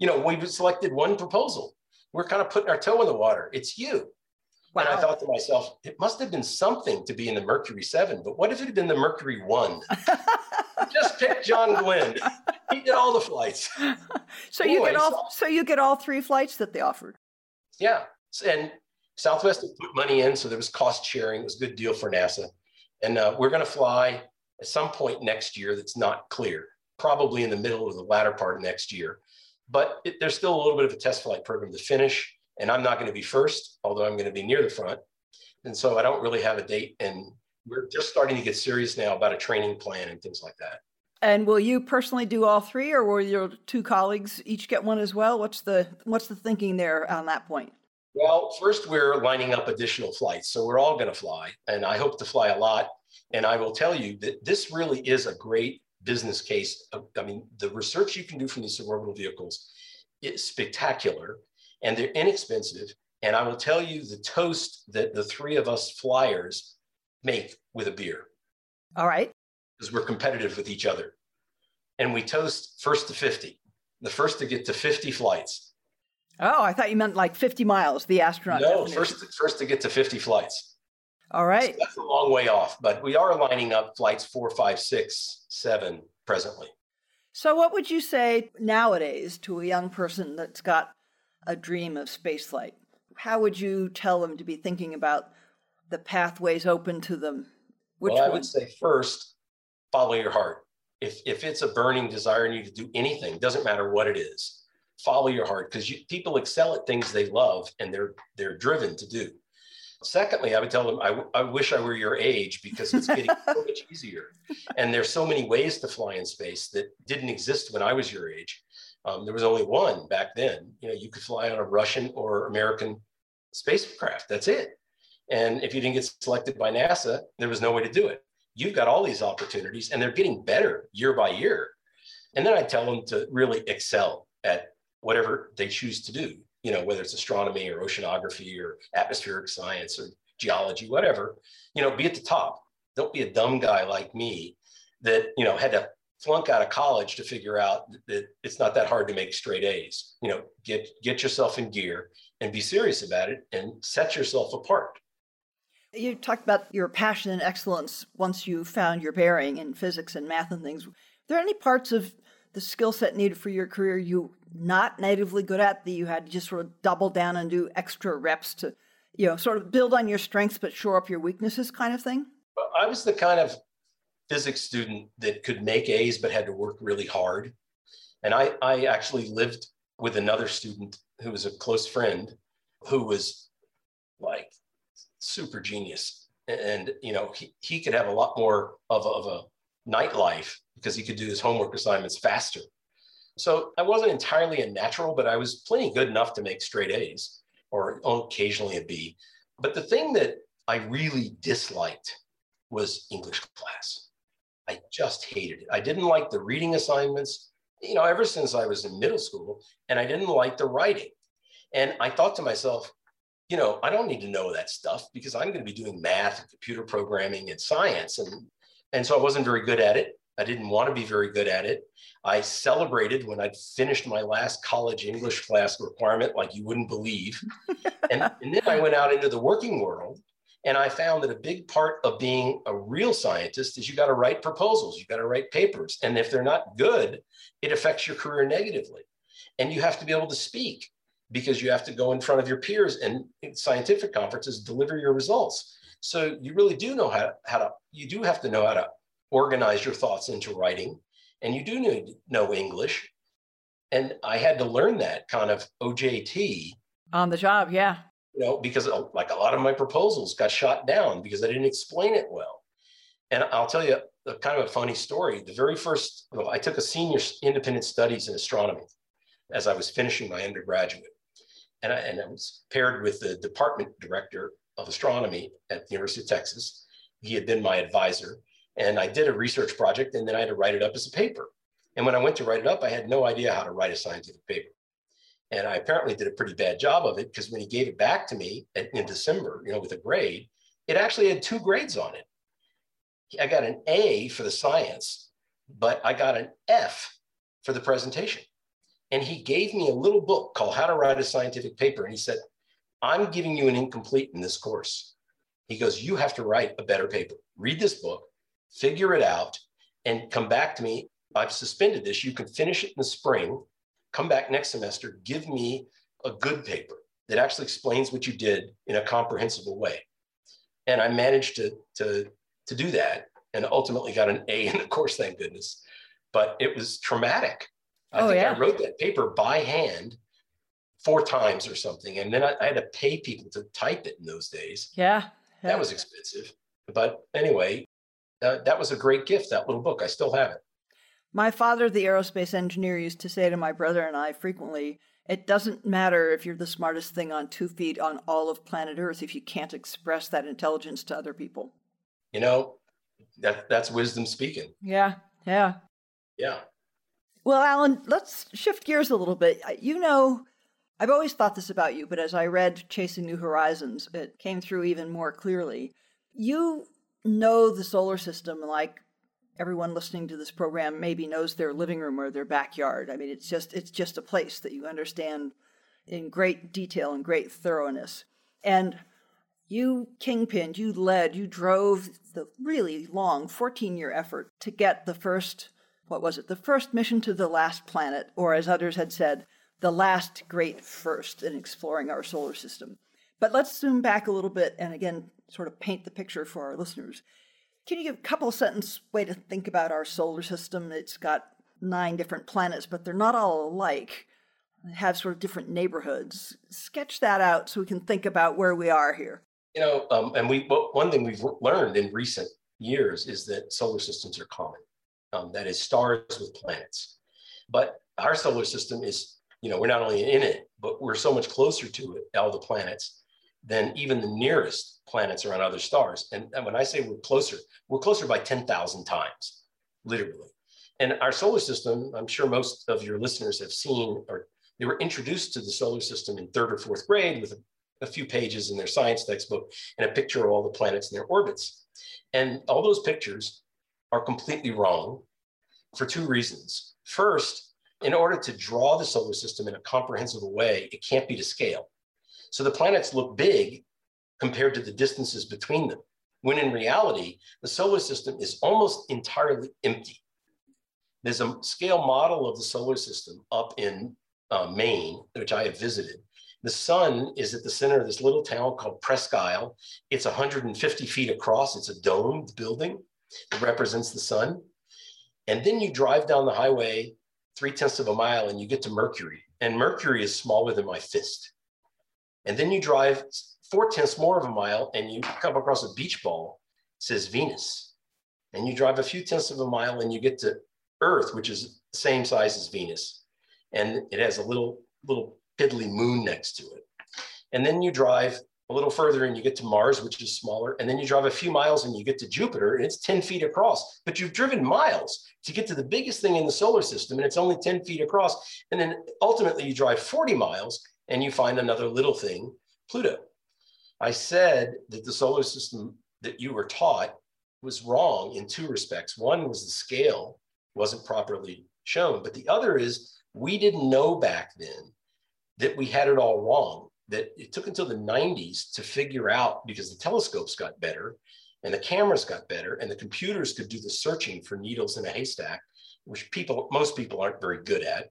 You know, we've selected one proposal. We're kind of putting our toe in the water. It's you. Wow. And I thought to myself, it must have been something to be in the Mercury 7, but what if it had been the Mercury 1? Just pick John Glenn. He did all the flights. so anyway, you get all so, so you get all three flights that they offered. Yeah. And Southwest had put money in, so there was cost sharing. It was a good deal for NASA. And uh, we're going to fly at some point next year that's not clear, probably in the middle or the latter part of next year. But it, there's still a little bit of a test flight program to finish and I'm not going to be first, although I'm going to be near the front. And so I don't really have a date. And we're just starting to get serious now about a training plan and things like that. And will you personally do all three, or will your two colleagues each get one as well? What's the what's the thinking there on that point? Well, first we're lining up additional flights, so we're all going to fly, and I hope to fly a lot. And I will tell you that this really is a great business case. I mean, the research you can do from these suborbital vehicles is spectacular and they're inexpensive. And I will tell you the toast that the three of us flyers make with a beer. All right. Because we're competitive with each other. And we toast first to 50, the first to get to 50 flights. Oh, I thought you meant like 50 miles, the astronaut. No, first, first to get to 50 flights. All right. So that's a long way off, but we are lining up flights four, five, six, seven presently. So, what would you say nowadays to a young person that's got a dream of spaceflight, how would you tell them to be thinking about the pathways open to them? Which well, I would say first, follow your heart. If, if it's a burning desire in you to do anything, doesn't matter what it is, follow your heart because people excel at things they love and they're they're driven to do. Secondly, I would tell them, I, I wish I were your age because it's getting so much easier. And there's so many ways to fly in space that didn't exist when I was your age. Um, there was only one back then. You know, you could fly on a Russian or American spacecraft. That's it. And if you didn't get selected by NASA, there was no way to do it. You've got all these opportunities and they're getting better year by year. And then I tell them to really excel at whatever they choose to do, you know, whether it's astronomy or oceanography or atmospheric science or geology, whatever, you know, be at the top. Don't be a dumb guy like me that, you know, had to flunk out of college to figure out that it's not that hard to make straight A's. You know, get get yourself in gear and be serious about it and set yourself apart. You talked about your passion and excellence once you found your bearing in physics and math and things. Are there any parts of the skill set needed for your career you not natively good at that you had to just sort of double down and do extra reps to, you know, sort of build on your strengths but shore up your weaknesses kind of thing? I was the kind of physics student that could make A's but had to work really hard. And I, I actually lived with another student who was a close friend who was like super genius. And, you know, he, he could have a lot more of of a nightlife because he could do his homework assignments faster. So I wasn't entirely a natural, but I was plenty good enough to make straight A's or occasionally a B. But the thing that I really disliked was English class. I just hated it. I didn't like the reading assignments, you know, ever since I was in middle school, and I didn't like the writing. And I thought to myself, you know, I don't need to know that stuff because I'm going to be doing math and computer programming and science. And, and so I wasn't very good at it. I didn't want to be very good at it. I celebrated when I'd finished my last college English class requirement, like you wouldn't believe. and, and then I went out into the working world and I found that a big part of being a real scientist is you got to write proposals, you got to write papers. And if they're not good, it affects your career negatively. And you have to be able to speak because you have to go in front of your peers and scientific conferences deliver your results. So you really do know how how to you do have to know how to organize your thoughts into writing and you do need to know English. And I had to learn that kind of OJT on the job, yeah. You know, because uh, like a lot of my proposals got shot down because I didn't explain it well. And I'll tell you a kind of a funny story. The very first, well, I took a senior independent studies in astronomy as I was finishing my undergraduate. And I, and I was paired with the department director of astronomy at the University of Texas. He had been my advisor. And I did a research project and then I had to write it up as a paper. And when I went to write it up, I had no idea how to write a scientific paper. And I apparently did a pretty bad job of it because when he gave it back to me in December, you know, with a grade, it actually had two grades on it. I got an A for the science, but I got an F for the presentation. And he gave me a little book called How to Write a Scientific Paper. And he said, I'm giving you an incomplete in this course. He goes, You have to write a better paper. Read this book, figure it out, and come back to me. I've suspended this. You can finish it in the spring, come back next semester, give me a good paper that actually explains what you did in a comprehensible way. And I managed to, to, to do that and ultimately got an A in the course, thank goodness. But it was traumatic. I oh, think yeah. I wrote that paper by hand four times or something. And then I, I, had to pay people to type it in those days. Yeah. yeah. That was expensive. But anyway, uh, that was a great gift, that little book. I still have it. My father, the aerospace engineer, used to say to my brother and I frequently, it doesn't matter if you're the smartest thing on two feet on all of planet Earth if you can't express that intelligence to other people. You know, that that's wisdom speaking. Yeah, yeah. Yeah. Well, Alan, let's shift gears a little bit. You know, I've always thought this about you, but as I read Chasing New Horizons, it came through even more clearly. You know the solar system like everyone listening to this program maybe knows their living room or their backyard. I mean, it's just it's just a place that you understand in great detail and great thoroughness. And you kingpinned, you led, you drove the really long 14-year effort to get the first what was it? The first mission to the last planet, or as others had said, the last great first in exploring our solar system. But let's zoom back a little bit and again sort of paint the picture for our listeners. Can you give a couple sentence way to think about our solar system? It's got nine different planets, but they're not all alike. have sort of different neighborhoods. Sketch that out so we can think about where we are here. You know, um, and we one thing we've learned in recent years is that solar systems are common. Um, that is, stars with planets. But our solar system is, you know, we're not only in it, but we're so much closer to it, all the planets, than even the nearest planets around other stars. And, and when I say we're closer, we're closer by 10,000 times, literally. And our solar system, I'm sure most of your listeners have seen, or they were introduced to the solar system in third or fourth grade with a, a few pages in their science textbook and a picture of all the planets and their orbits. And all those pictures are completely wrong for two reasons. First, in order to draw the solar system in a comprehensible way, it can't be to scale. So the planets look big compared to the distances between them, when in reality, the solar system is almost entirely empty. There's a scale model of the solar system up in uh, Maine, which I have visited. The sun is at the center of this little town called Presque Isle. It's 150 feet across. It's a domed building that represents the sun. And then you drive down the highway three tenths of a mile and you get to Mercury. And Mercury is smaller than my fist. And then you drive four tenths more of a mile and you come across a beach ball, says Venus. And you drive a few tenths of a mile and you get to Earth, which is the same size as Venus. And it has a little, little piddly moon next to it. And then you drive a little further and you get to Mars, which is smaller. And then you drive a few miles and you get to Jupiter and it's 10 feet across. But you've driven miles to get to the biggest thing in the solar system and it's only 10 feet across. And then ultimately you drive 40 miles and you find another little thing, Pluto. I said that the solar system that you were taught was wrong in two respects. One was the scale wasn't properly shown, but the other is we didn't know back then that we had it all wrong that it took until the 90s to figure out because the telescopes got better and the cameras got better and the computers could do the searching for needles in a haystack which people most people aren't very good at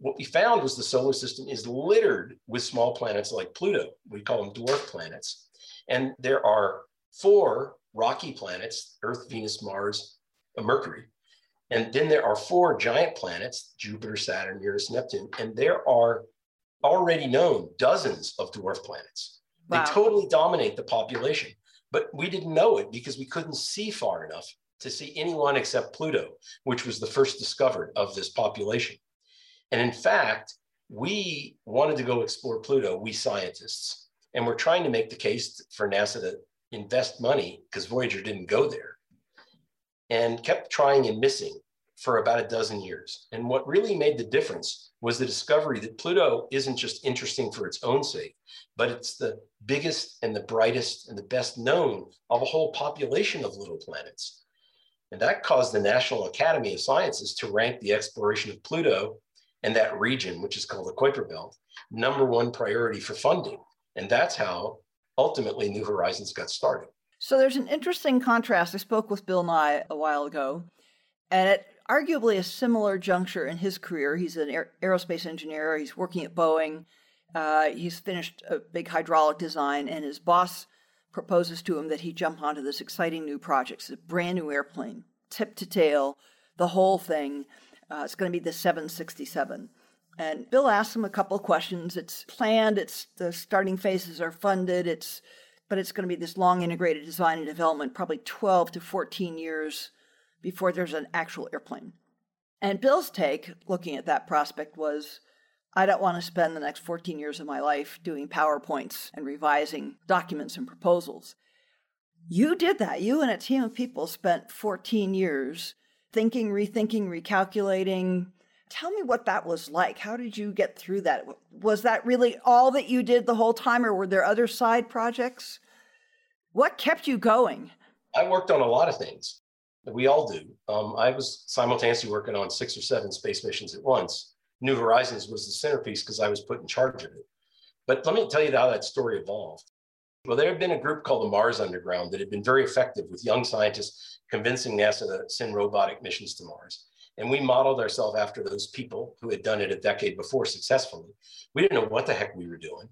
what we found was the solar system is littered with small planets like pluto we call them dwarf planets and there are four rocky planets earth venus mars and mercury and then there are four giant planets jupiter saturn uranus neptune and there are already known dozens of dwarf planets. Wow. They totally dominate the population, but we didn't know it because we couldn't see far enough to see anyone except Pluto, which was the first discovered of this population. And in fact, we wanted to go explore Pluto, we scientists, and we're trying to make the case for NASA to invest money because Voyager didn't go there and kept trying and missing for about a dozen years. And what really made the difference was the discovery that Pluto isn't just interesting for its own sake, but it's the biggest and the brightest and the best known of a whole population of little planets. And that caused the National Academy of Sciences to rank the exploration of Pluto and that region, which is called the Kuiper Belt, number one priority for funding. And that's how ultimately New Horizons got started. So there's an interesting contrast. I spoke with Bill Nye a while ago, and at arguably a similar juncture in his career, he's an aer- aerospace engineer, he's working at Boeing, uh, he's finished a big hydraulic design, and his boss proposes to him that he jump onto this exciting new project. It's a brand new airplane, tip to tail, the whole thing. Uh, it's going to be the 767. And Bill asks him a couple of questions. It's planned, it's the starting phases are funded, it's but it's going to be this long integrated design and development, probably 12 to 14 years before there's an actual airplane. And Bill's take, looking at that prospect, was I don't want to spend the next 14 years of my life doing PowerPoints and revising documents and proposals. You did that. You and a team of people spent 14 years thinking, rethinking, recalculating. Tell me what that was like. How did you get through that? Was that really all that you did the whole time, or were there other side projects? What kept you going? I worked on a lot of things. We all do. Um, I was simultaneously working on six or seven space missions at once. New Horizons was the centerpiece because I was put in charge of it. But let me tell you how that story evolved. Well, there had been a group called the Mars Underground that had been very effective with young scientists convincing NASA to send robotic missions to Mars. And we modeled ourselves after those people who had done it a decade before successfully. We didn't know what the heck we were doing.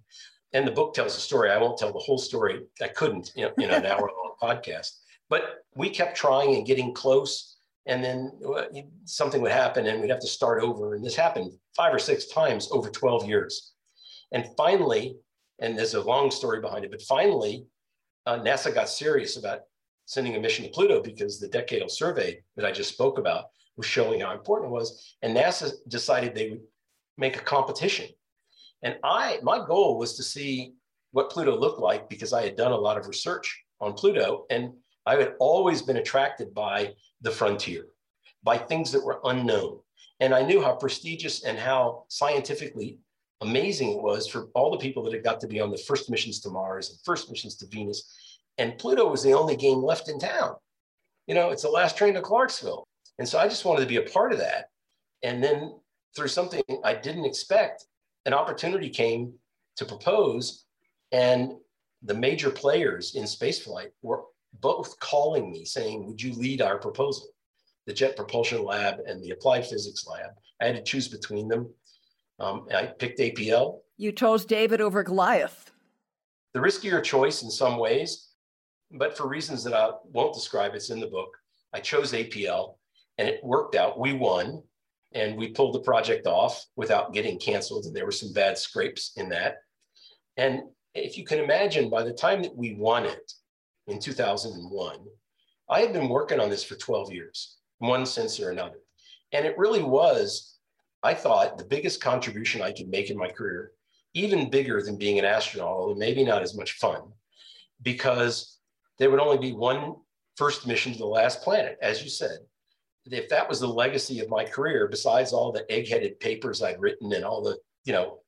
And the book tells a story. I won't tell the whole story. I couldn't in, in an hour long podcast. But we kept trying and getting close. And then something would happen and we'd have to start over. And this happened five or six times over 12 years. And finally, and there's a long story behind it, but finally, uh, NASA got serious about sending a mission to Pluto because the decadal survey that I just spoke about was showing how important it was. And NASA decided they would make a competition. And I, my goal was to see what Pluto looked like because I had done a lot of research on Pluto. And I had always been attracted by the frontier, by things that were unknown. And I knew how prestigious and how scientifically amazing it was for all the people that had got to be on the first missions to Mars and first missions to Venus. And Pluto was the only game left in town. You know, it's the last train to Clarksville. And so I just wanted to be a part of that. And then through something I didn't expect, an opportunity came to propose. And the major players in spaceflight were both calling me saying, Would you lead our proposal? The Jet Propulsion Lab and the Applied Physics Lab. I had to choose between them. Um, I picked APL. You chose David over Goliath. The riskier choice in some ways, but for reasons that I won't describe, it's in the book. I chose APL and it worked out. We won and we pulled the project off without getting canceled. And there were some bad scrapes in that. And if you can imagine, by the time that we won it in 2001, I had been working on this for 12 years, one sense or another. And it really was I thought the biggest contribution I could make in my career, even bigger than being an astronaut, although maybe not as much fun, because there would only be one first mission to the last planet, as you said. If that was the legacy of my career, besides all the egg-headed papers I'd written and all the, you know,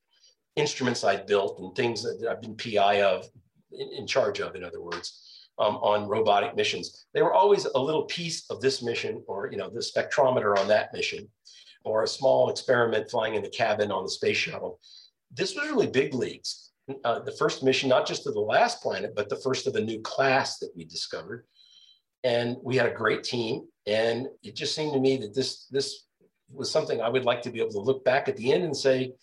instruments I'd built and things that I've been PI of, in, in charge of, in other words, um, on robotic missions, they were always a little piece of this mission or, you know, the spectrometer on that mission or a small experiment flying in the cabin on the space shuttle. This was really big leagues. Uh, the first mission, not just to the last planet, but the first of a new class that we discovered. And we had a great team. And it just seemed to me that this, this was something I would like to be able to look back at the end and say,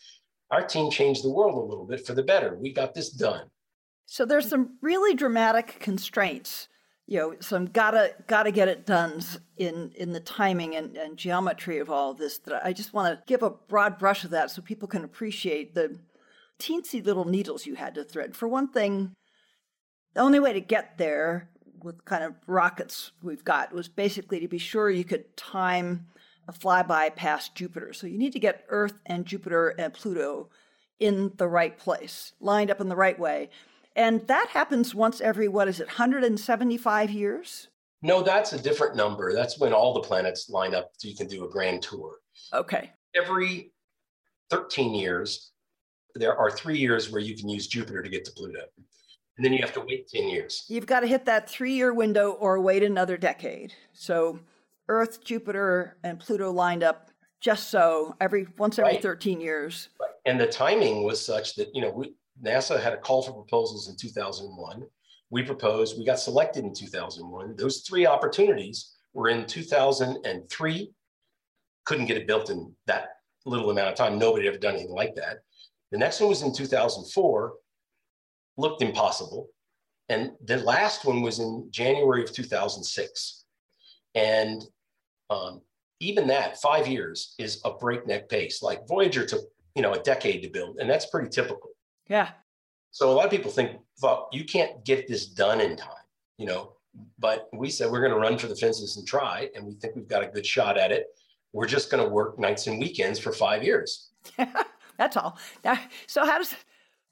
our team changed the world a little bit for the better. We got this done. So there's some really dramatic constraints you know some gotta gotta get it done in in the timing and, and geometry of all of this that i just want to give a broad brush of that so people can appreciate the teensy little needles you had to thread for one thing the only way to get there with kind of rockets we've got was basically to be sure you could time a flyby past jupiter so you need to get earth and jupiter and pluto in the right place lined up in the right way and that happens once every, what is it, 175 years? No, that's a different number. That's when all the planets line up so you can do a grand tour. Okay. Every 13 years, there are three years where you can use Jupiter to get to Pluto. And then you have to wait 10 years. You've got to hit that three year window or wait another decade. So Earth, Jupiter, and Pluto lined up just so every once every right. 13 years. Right. And the timing was such that, you know, we, NASA had a call for proposals in 2001. We proposed, we got selected in 2001. Those three opportunities were in 2003. Couldn't get it built in that little amount of time. Nobody had ever done anything like that. The next one was in 2004, looked impossible. And the last one was in January of 2006. And um, even that, five years is a breakneck pace. Like Voyager took, you know, a decade to build, and that's pretty typical. Yeah. So a lot of people think, well, you can't get this done in time, you know. But we said we're going to run for the fences and try, and we think we've got a good shot at it. We're just going to work nights and weekends for five years. That's all. So how does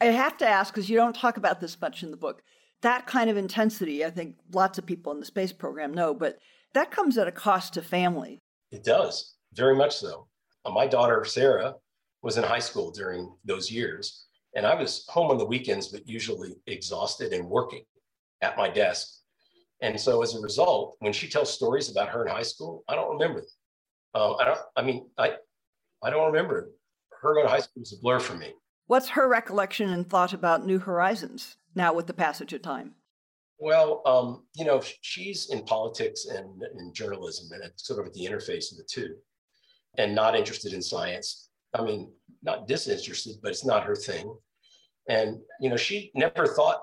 I have to ask because you don't talk about this much in the book. That kind of intensity, I think lots of people in the space program know, but that comes at a cost to family. It does, very much so. Uh, my daughter Sarah was in high school during those years, and I was home on the weekends, but usually exhausted and working at my desk. And so as a result, when she tells stories about her in high school, I don't remember. Uh, I don't, I mean, I, I don't remember. Her going to high school is a blur for me. What's her recollection and thought about New Horizons now with the passage of time? Well, um, you know, she's in politics and in journalism and it's sort of at the interface of the two and not interested in science. I mean, not disinterested, but it's not her thing. And, you know, she never thought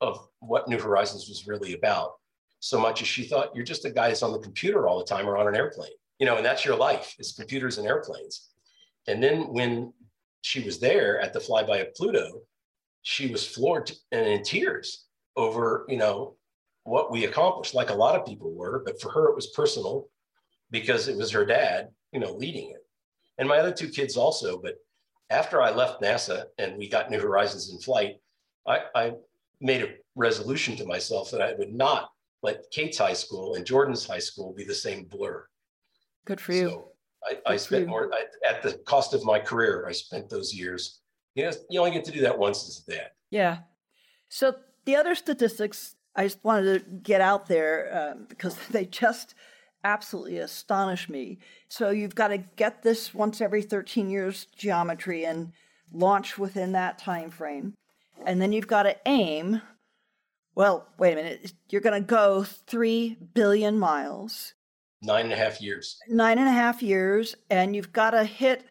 of what New Horizons was really about. so much as she thought you're just a guy that's on the computer all the time or on an airplane, you know, and that's your life is computers and airplanes. And then when she was there at the flyby of Pluto, she was floored and in tears over, you know, what we accomplished, like a lot of people were. But for her, it was personal because it was her dad, you know, leading it. And my other two kids also. But after I left NASA and we got New Horizons in flight, I, I made a resolution to myself that I would not let Kate's high school and Jordan's high school be the same blur. Good for you. So I, I spent more I, at the cost of my career. I spent those years. You know, you only get to do that once as a dad. Yeah. So the other statistics I just wanted to get out there um, because they just absolutely astonish me. So you've got to get this once every 13 years geometry and launch within that time frame, and then you've got to aim well, wait a minute. You're going to go 3 billion miles. Nine and a half years. Nine and a half years. And you've got to hit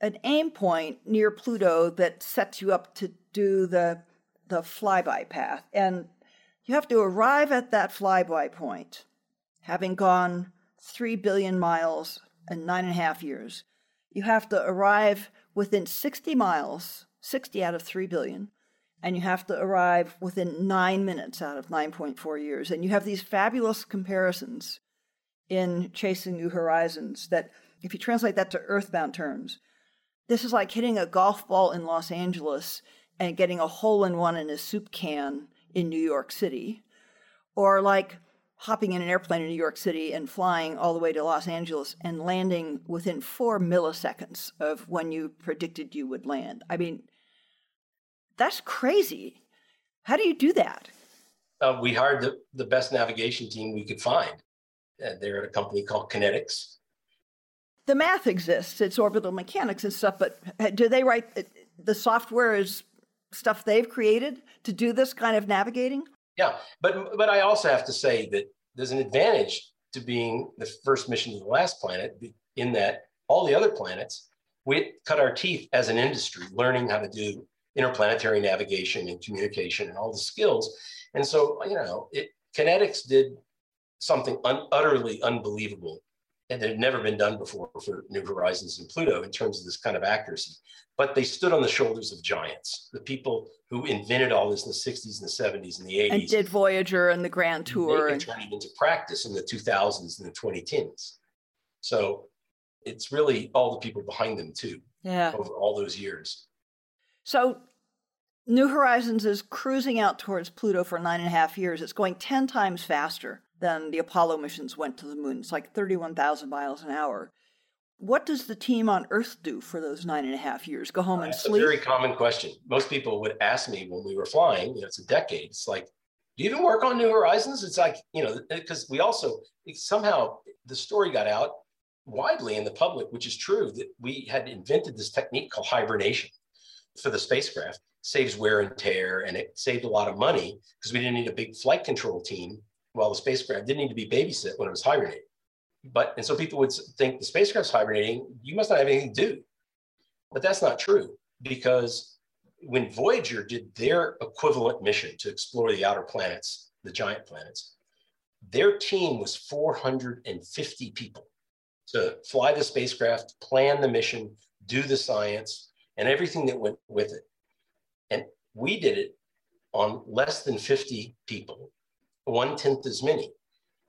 an aim point near Pluto that sets you up to do the, the flyby path. And you have to arrive at that flyby point, having gone 3 billion miles in nine and a half years. You have to arrive within 60 miles, 60 out of 3 billion and you have to arrive within nine minutes out of 9.4 years. And you have these fabulous comparisons in Chasing New Horizons that, if you translate that to earthbound terms, this is like hitting a golf ball in Los Angeles and getting a hole in one in a soup can in New York City, or like hopping in an airplane in New York City and flying all the way to Los Angeles and landing within four milliseconds of when you predicted you would land. I mean, that's crazy. How do you do that? Uh, we hired the, the best navigation team we could find. Uh, they're at a company called KinetX. The math exists, it's orbital mechanics and stuff, but uh, do they write uh, the software is stuff they've created to do this kind of navigating? Yeah, but but I also have to say that there's an advantage to being the first mission to the last planet in that all the other planets we cut our teeth as an industry learning how to do interplanetary navigation and communication and all the skills. And so, you know, it, KinetX did something un, utterly unbelievable and that had never been done before for New Horizons and Pluto in terms of this kind of accuracy. But they stood on the shoulders of giants, the people who invented all this in the 60s and the 70s and the 80s. And did Voyager and the Grand Tour. And turn it into practice in the 2000s and the 2010s. So it's really all the people behind them too. Yeah. Over all those years. So New Horizons is cruising out towards Pluto for nine and a half years. It's going 10 times faster than the Apollo missions went to the moon. It's like 31,000 miles an hour. What does the team on Earth do for those nine and a half years? Go home and That's sleep? a very common question. Most people would ask me when we were flying, you know, it's a decade. It's like, do you even work on New Horizons? It's like, you know, because we also somehow the story got out widely in the public, which is true, that we had invented this technique called hibernation for the spacecraft saves wear and tear and it saved a lot of money because we didn't need a big flight control team while the spacecraft didn't need to be babysit when it was hibernating but and so people would think the spacecraft's hibernating you must not have anything to do. But that's not true because when voyager did their equivalent mission to explore the outer planets the giant planets their team was 450 people to fly the spacecraft plan the mission do the science and everything that went with it. And we did it on less than 50 people, one tenth as many.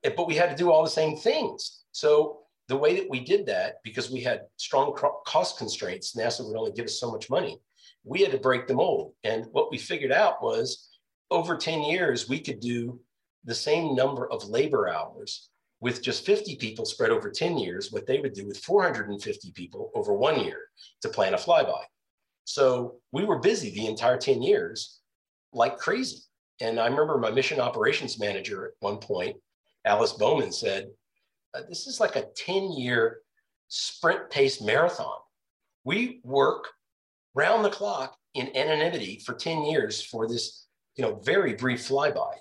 But we had to do all the same things. So the way that we did that, because we had strong cost constraints, NASA would only give us so much money, we had to break the mold. And what we figured out was over 10 years, we could do the same number of labor hours with just 50 people spread over 10 years, what they would do with 450 people over one year to plan a flyby. So we were busy the entire 10 years like crazy. And I remember my mission operations manager at one point, Alice Bowman, said, uh, This is like a 10 year sprint pace marathon. We work round the clock in anonymity for 10 years for this you know, very brief flyby.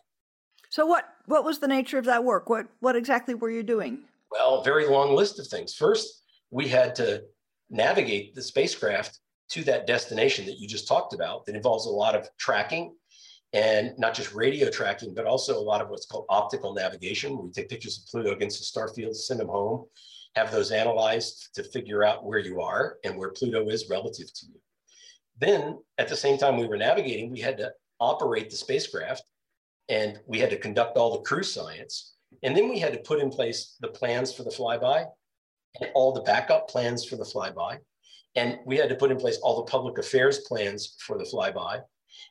So what what was the nature of that work? What what exactly were you doing? Well, very long list of things. First, we had to navigate the spacecraft to that destination that you just talked about that involves a lot of tracking and not just radio tracking, but also a lot of what's called optical navigation. We take pictures of Pluto against the star field, send them home, have those analyzed to figure out where you are and where Pluto is relative to you. Then at the same time we were navigating, we had to operate the spacecraft and we had to conduct all the crew science. And then we had to put in place the plans for the flyby and all the backup plans for the flyby. And we had to put in place all the public affairs plans for the flyby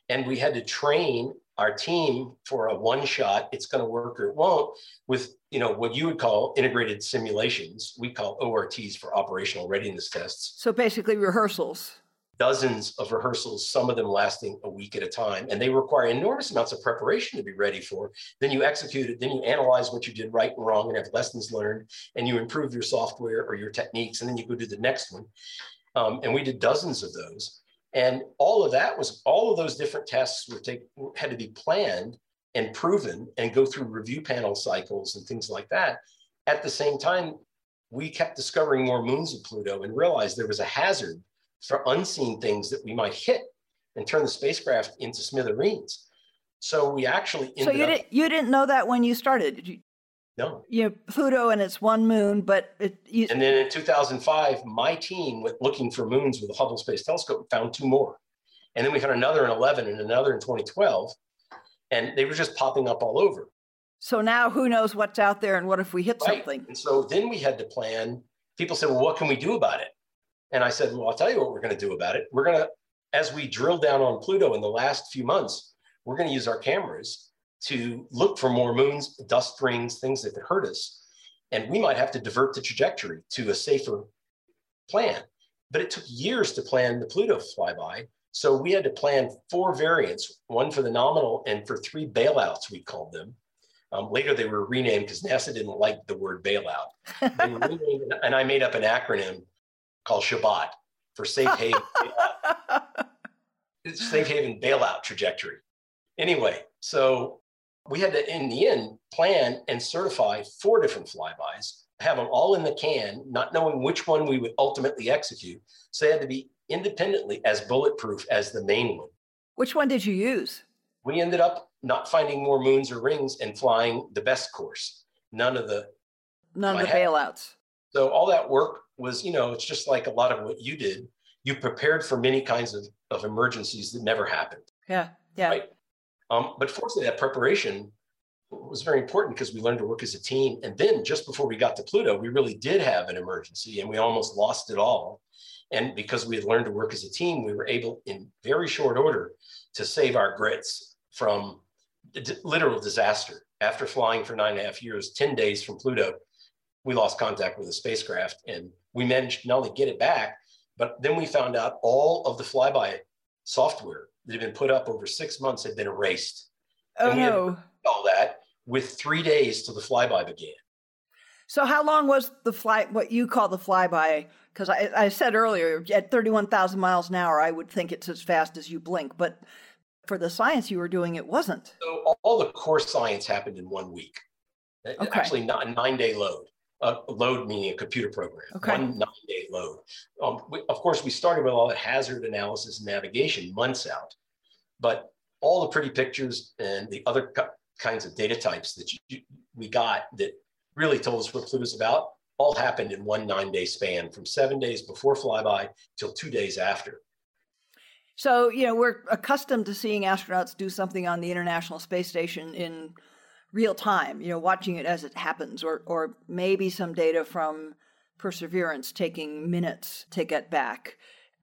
and we had to train our team for a one shot it's going to work or it won't with you know what you would call integrated simulations. We call ORTs for operational readiness tests. So basically rehearsals. Dozens of rehearsals some of them lasting a week at a time. And they require enormous amounts of preparation to be ready for. Then you execute it then you analyze what you did right and wrong and have lessons learned and you improve your software or your techniques and then you go to the next one. Um, and we did dozens of those and all of that was all of those different tests were take, had to be planned and proven and go through review panel cycles and things like that. At the same time, we kept discovering more moons of Pluto and realized there was a hazard for unseen things that we might hit and turn the spacecraft into smithereens. So we actually so you didn't you didn't know that when you started. No. You know, Pluto and its one moon, but it. You... And then in 2005, my team went looking for moons with the Hubble Space Telescope and found two more. And then we found another in 11 and another in 2012. And they were just popping up all over. So now who knows what's out there and what if we hit right. something? And so then we had to plan. People said, well, what can we do about it? And I said, well, I'll tell you what we're going to do about it. We're going to, as we drill down on Pluto in the last few months, we're going to use our cameras to look for more moons, dust rings, things that could hurt us. And we might have to divert the trajectory to a safer plan. But it took years to plan the Pluto flyby. So we had to plan four variants, one for the nominal and for three bailouts, we called them. Um, later, they were renamed because NASA didn't like the word bailout. and I made up an acronym called SHBOT for Safe Haven Safe Haven bailout trajectory. Anyway, so we had to, in the end, plan and certify four different flybys, have them all in the can, not knowing which one we would ultimately execute. So they had to be independently as bulletproof as the main one. Which one did you use? We ended up not finding more moons or rings and flying the best course. None of the none of the bailouts. So all that work was, you know, it's just like a lot of what you did. You prepared for many kinds of, of emergencies that never happened. Yeah. Yeah. Right? Um, but fortunately, that preparation was very important because we learned to work as a team. And then just before we got to Pluto, we really did have an emergency and we almost lost it all. And because we had learned to work as a team, we were able in very short order to save our grits from literal disaster. After flying for nine and a half years, 10 days from Pluto, we lost contact with the spacecraft and we managed to not only get it back, but then we found out all of the flyby software that had been put up over six months had been erased. Oh no! All that with three days till the flyby began. So how long was the flight? What you call the flyby? Because I, I said earlier, at thirty-one thousand miles an hour, I would think it's as fast as you blink, but for the science you were doing, it wasn't. So all the core science happened in one week. Uh, okay. Actually, not a nine-day load a load meaning a computer program, okay. one nine day load. Um, we, of course, we started with all the hazard analysis and navigation months out, but all the pretty pictures and the other kinds of data types that you, we got that really told us what Pluto Pluto's about all happened in one nine day span from seven days before flyby till two days after. So, you know, we're accustomed to seeing astronauts do something on the International Space Station in real time, you know, watching it as it happens, or, or maybe some data from Perseverance taking minutes to get back.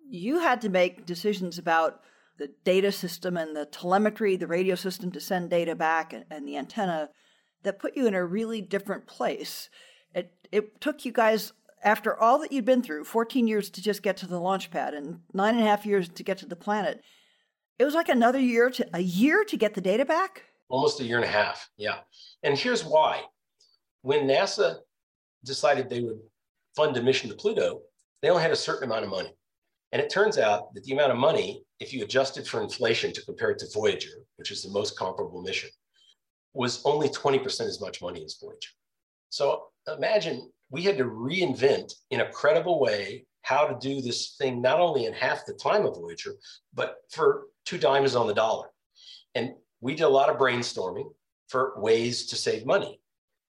You had to make decisions about the data system and the telemetry, the radio system to send data back, and, and the antenna that put you in a really different place. It, it took you guys, after all that you'd been through 14 years to just get to the launch pad and nine and a half years to get to the planet. It was like another year to a year to get the data back almost a year and a half. Yeah. And here's why. When NASA decided they would fund a mission to Pluto, they only had a certain amount of money. And it turns out that the amount of money, if you adjusted for inflation to compare it to Voyager, which is the most comparable mission, was only 20% as much money as Voyager. So imagine we had to reinvent in a credible way how to do this thing, not only in half the time of Voyager, but for two dimes on the dollar. And we did a lot of brainstorming for ways to save money.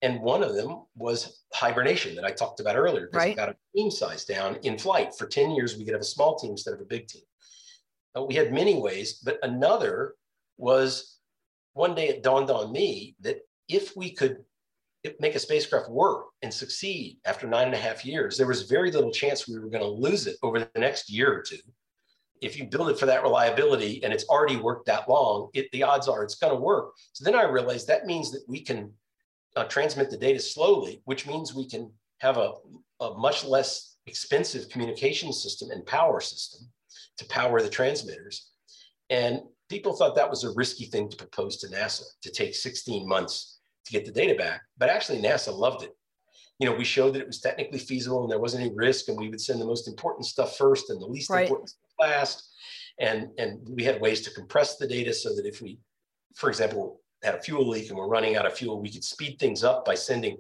And one of them was hibernation that I talked about earlier, because Right. it got a team size down in flight. For 10 years, we could have a small team instead of a big team. Uh, we had many ways, but another was one day it dawned on me that if we could make a spacecraft work and succeed after nine and a half years, there was very little chance we were going to lose it over the next year or two. If you build it for that reliability and it's already worked that long, it, the odds are it's going to work. So then I realized that means that we can uh, transmit the data slowly, which means we can have a, a much less expensive communication system and power system to power the transmitters. And people thought that was a risky thing to propose to NASA to take 16 months to get the data back. But actually, NASA loved it. You know, we showed that it was technically feasible and there wasn't any risk, and we would send the most important stuff first and the least Right. important last. And, and we had ways to compress the data so that if we, for example, had a fuel leak and we're running out of fuel, we could speed things up by sending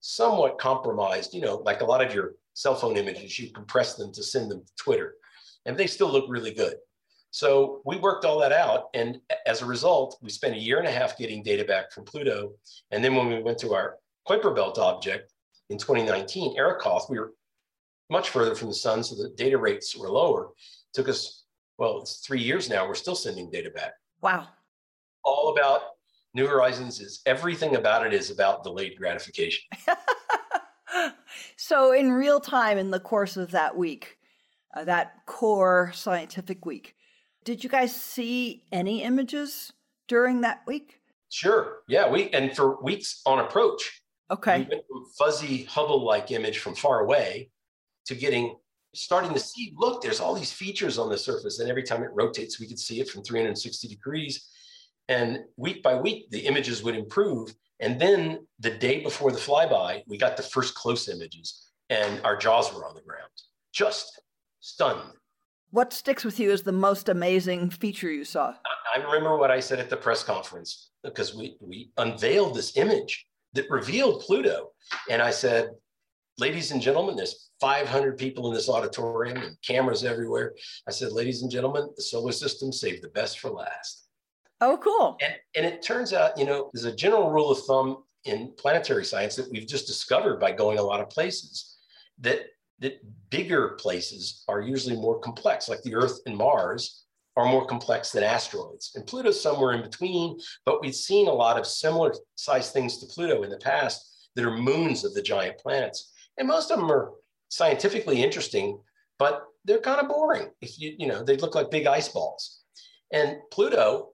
somewhat compromised, you know, like a lot of your cell phone images, you compress them to send them to Twitter, and they still look really good. So we worked all that out. And as a result, we spent a year and a half getting data back from Pluto. And then when we went to our Kuiper Belt object in 2019, Arrokoth, we were much further from the sun, so the data rates were lower. Took us, well, it's three years now, we're still sending data back. Wow. All about New Horizons is everything about it is about delayed gratification. so, in real time, in the course of that week, uh, that core scientific week, did you guys see any images during that week? Sure. Yeah. We and for weeks on approach, Okay. we went from fuzzy Hubble-like image from far away to getting starting to see, look, there's all these features on the surface. And every time it rotates, we could see it from 360 degrees. And week by week, the images would improve. And then the day before the flyby, we got the first close images and our jaws were on the ground, just stunned. What sticks with you as the most amazing feature you saw? I remember what I said at the press conference because we, we unveiled this image that revealed Pluto. And I said, ladies and gentlemen, there's 500 people in this auditorium and cameras everywhere. I said, ladies and gentlemen, the solar system saved the best for last. Oh, cool. And, and it turns out, you know, there's a general rule of thumb in planetary science that we've just discovered by going a lot of places that that bigger places are usually more complex, like the Earth and Mars are more complex than asteroids. And Pluto's somewhere in between, but we've seen a lot of similar sized things to Pluto in the past that are moons of the giant planets. And most of them are scientifically interesting, but they're kind of boring. If you, you know, they look like big ice balls. And Pluto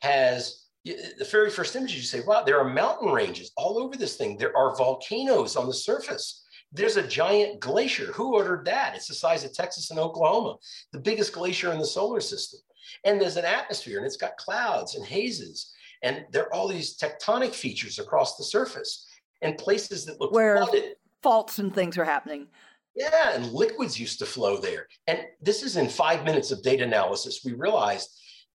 has the very first image you say, wow, there are mountain ranges all over this thing. There are volcanoes on the surface. There's a giant glacier. Who ordered that? It's the size of Texas and Oklahoma, the biggest glacier in the solar system. And there's an atmosphere and it's got clouds and hazes. And there are all these tectonic features across the surface and places that look Where- flooded. Faults and things are happening. Yeah, and liquids used to flow there. And this is in five minutes of data analysis. We realized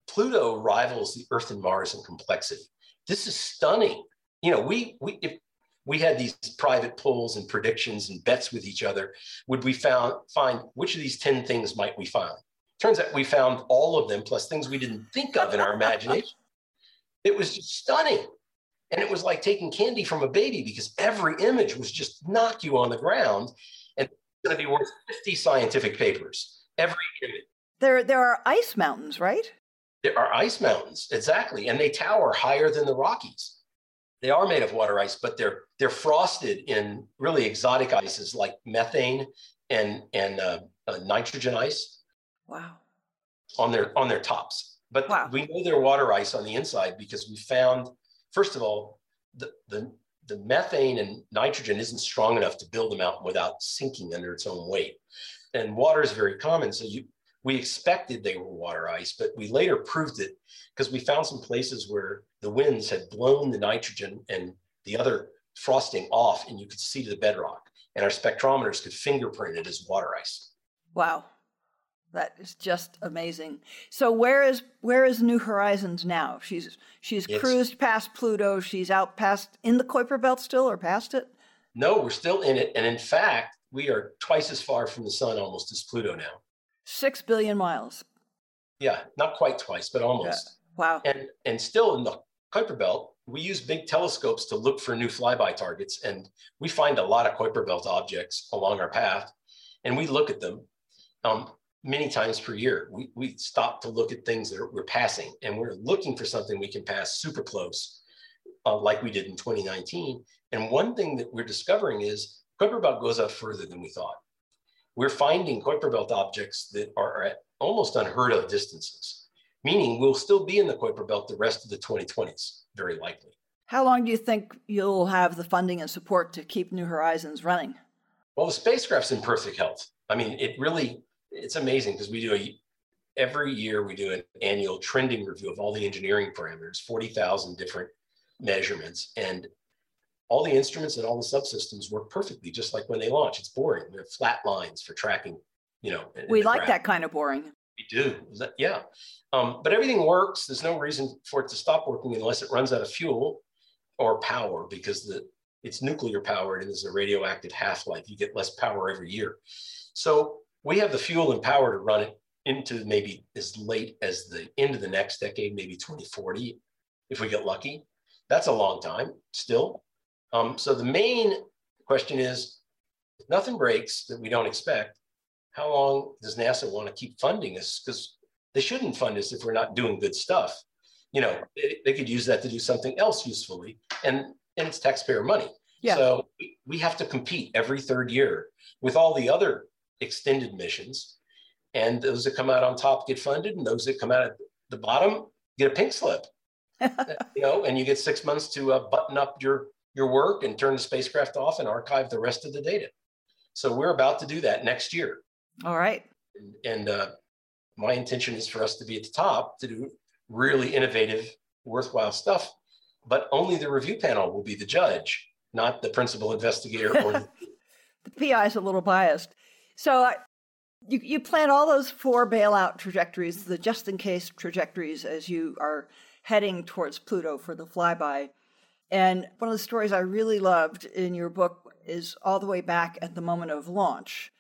Pluto rivals the Earth and Mars in complexity. This is stunning. You know, we we if we had these private polls and predictions and bets with each other, would we found find which of these 10 things might we find? Turns out we found all of them plus things we didn't think of in our imagination. It was just stunning. And it was like taking candy from a baby because every image was just knock you on the ground. And it's going to be worth 50 scientific papers. Every image. There, there are ice mountains, right? There are ice mountains, exactly. And they tower higher than the Rockies. They are made of water ice, but they're they're frosted in really exotic ices like methane and and uh, uh, nitrogen ice Wow. on their on their tops. But Wow. we know they're water ice on the inside because we found, first of all, the, the the methane and nitrogen isn't strong enough to build a mountain without sinking under its own weight. And water is very common. So you we expected they were water ice, but we later proved it because we found some places where the winds had blown the nitrogen and the other frosting off, and you could see the bedrock. And our spectrometers could fingerprint it as water ice. Wow. That is just amazing. So where is where is New Horizons now? She's she's cruised past Pluto. She's out past in the Kuiper Belt still or past it? No, we're still in it. And in fact, we are twice as far from the sun almost as Pluto now. Six billion miles. Yeah, not quite twice, but almost. Wow. And and still in the Kuiper Belt, we use big telescopes to look for new flyby targets, and we find a lot of Kuiper Belt objects along our path, and we look at them um, many times per year. We we stop to look at things that are, we're passing, and we're looking for something we can pass super close, uh, like we did in 2019. And one thing that we're discovering is Kuiper Belt goes up further than we thought. We're finding Kuiper Belt objects that are at almost unheard of distances, meaning we'll still be in the Kuiper Belt the rest of the 2020s, very likely. How long do you think you'll have the funding and support to keep New Horizons running? Well, the spacecraft's in perfect health. I mean, it really, it's amazing because we do a, every year we do an annual trending review of all the engineering parameters, 40,000 different measurements. And all the instruments and all the subsystems work perfectly, just like when they launch. It's boring. They're flat lines for tracking, you know. We like graph. that kind of boring. We do. Yeah. Um, but everything works. There's no reason for it to stop working unless it runs out of fuel or power because the it's nuclear powered and there's a radioactive half-life. You get less power every year. So we have the fuel and power to run it into maybe as late as the end of the next decade, maybe 2040, if we get lucky. That's a long time still. Um, so the main question is, if nothing breaks that we don't expect, how long does NASA want to keep funding us? Because they shouldn't fund us if we're not doing good stuff. You know, they, they, could use that to do something else usefully, and and it's taxpayer money. Yeah. So we have to compete every third year with all the other extended missions, and those that come out on top get funded, and those that come out at the bottom get a pink slip. you know, and you get six months to uh, button up your your work and turn the spacecraft off and archive the rest of the data. So we're about to do that next year. All right. And, and uh, my intention is for us to be at the top to do really innovative, worthwhile stuff. But only the review panel will be the judge, not the principal investigator. Or the-, the PI is a little biased. So uh, you, you plan all those four bailout trajectories, the just in case trajectories, as you are heading towards Pluto for the flyby. And one of the stories I really loved in your book is all the way back at the moment of launch.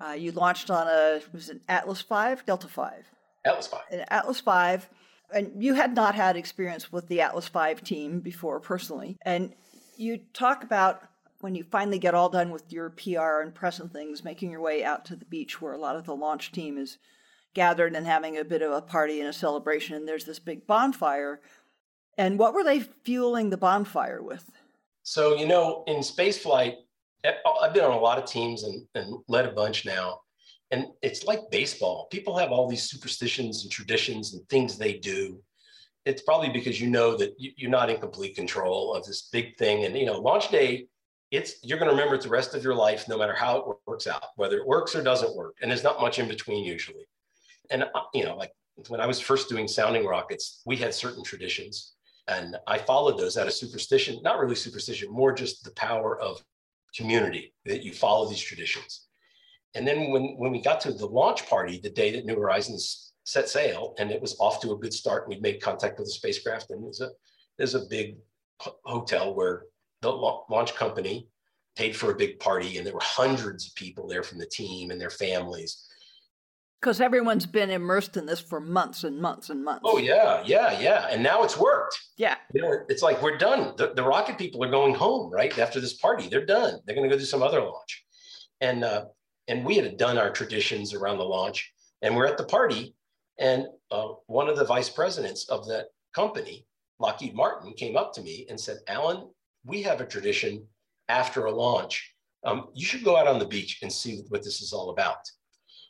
Uh, you launched on a was it Atlas Five, Delta Five? Atlas Five. An Atlas Five, and you had not had experience with the Atlas Five team before personally. And you talk about when you finally get all done with your PR and press and things, making your way out to the beach where a lot of the launch team is gathered and having a bit of a party and a celebration. And there's this big bonfire and what were they fueling the bonfire with? So, you know, in spaceflight, eh, I've been on a lot of teams and, and led a bunch now. And it's like baseball. People have all these superstitions and traditions and things they do. It's probably because you know that you're not in complete control of this big thing. And, you know, launch day, it's you're going to remember it the rest of your life, no matter how it works out, whether it works or doesn't work. And there's not much in between usually. And, uh, you know, like when I was first doing sounding rockets, we had certain traditions and I followed those out of superstition, not really superstition, more just the power of community that you follow these traditions. And then when, when we got to the launch party, the day that New Horizons set sail, and it was off to a good start, and we made contact with the spacecraft, and there's a there's a big hotel where the launch company paid for a big party, and there were hundreds of people there from the team and their families. Because everyone's been immersed in this for months and months and months. Oh yeah, yeah, yeah. And now it's worked. Yeah. You know, it's like we're done. The, the rocket people are going home, right? After this party. They're done. They're gonna go do some other launch. And uh, and we had done our traditions around the launch, and we're at the party, and uh, one of the vice presidents of that company, Lockheed Martin, came up to me and said, Alan, we have a tradition after a launch. Um, you should go out on the beach and see what this is all about.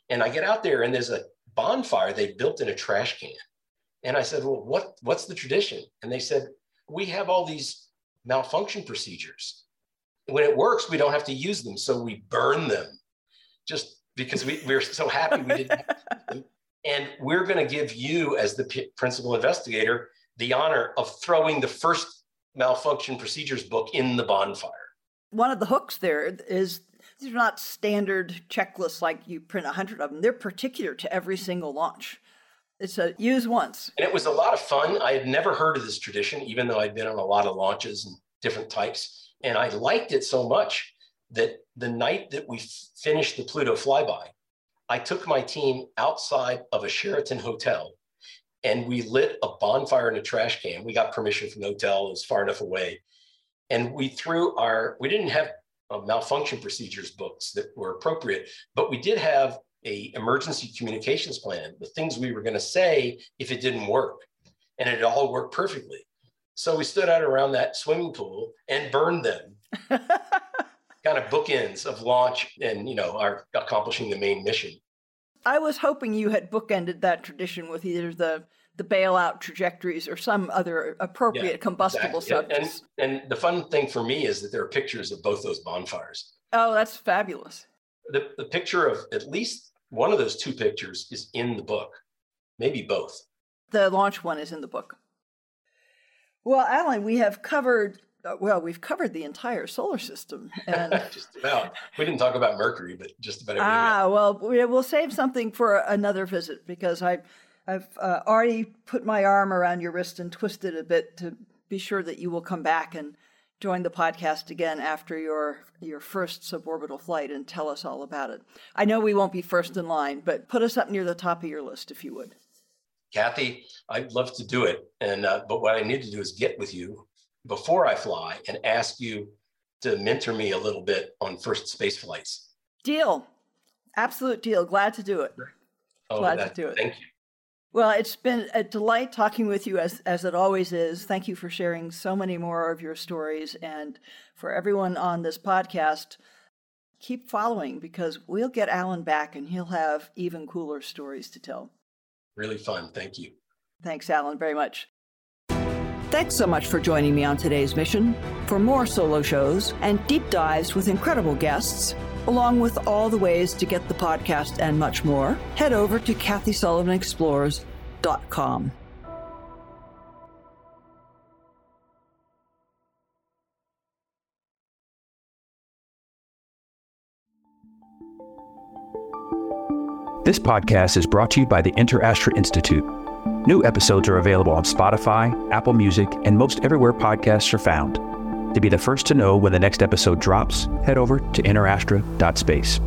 And I get out there and there's a bonfire they built in a trash can. And I said, Well, what, what's the tradition? And they said, We have all these malfunction procedures. When it works, we don't have to use them. So we burn them just because we, we're so happy we didn't And we're going to give you, as the principal investigator, the honor of throwing the first malfunction procedures book in the bonfire. One of the hooks there is these are not standard checklists like you print a hundred of them. They're particular to every single launch. It's a use once. And it was a lot of fun. I had never heard of this tradition, even though I'd been on a lot of launches and different types. And I liked it so much that the night that we finished the Pluto flyby, I took my team outside of a Sheraton hotel and we lit a bonfire in a trash can. We got permission from the hotel; it was far enough away, and we threw our. We didn't have uh, malfunction procedures books that were appropriate, but we did have a emergency communications plan. The things we were going to say if it didn't work, and it all worked perfectly. So we stood out around that swimming pool and burned them. kind of bookends of launch and you know our accomplishing the main mission. I was hoping you had bookended that tradition with either the the bailout trajectories or some other appropriate yeah, combustible exactly. substance. And, and the fun thing for me is that there are pictures of both those bonfires. Oh, that's fabulous. The, the picture of at least one of those two pictures is in the book, maybe both. The launch one is in the book. Well, Alan, we have covered well, we've covered the entire solar system, and just about. We didn't talk about Mercury, but just about everything. Ah, well, we'll save something for another visit because I, I've uh, already put my arm around your wrist and twisted a bit to be sure that you will come back and join the podcast again after your your first suborbital flight and tell us all about it. I know we won't be first in line, but put us up near the top of your list if you would. Kathy, I'd love to do it, and uh, but what I need to do is get with you before I fly and ask you to mentor me a little bit on first space flights. Deal. Absolute deal. Glad to do it. Oh, Glad that, to do it. Thank you. Well, it's been a delight talking with you as, as it always is. Thank you for sharing so many more of your stories. And for everyone on this podcast, keep following because we'll get Alan back and he'll have even cooler stories to tell. Really fun. Thank you. Thanks, Alan, very much. Thanks so much for joining me on today's mission. For more solo shows and deep dives with incredible guests, along with all the ways to get the podcast and much more, head over to KathySullivanExplores.com. This podcast is brought to you by the InterAstra Institute New episodes are available on Spotify, Apple Music, and most everywhere podcasts are found. To be the first to know when the next episode drops, head over to interastra.space.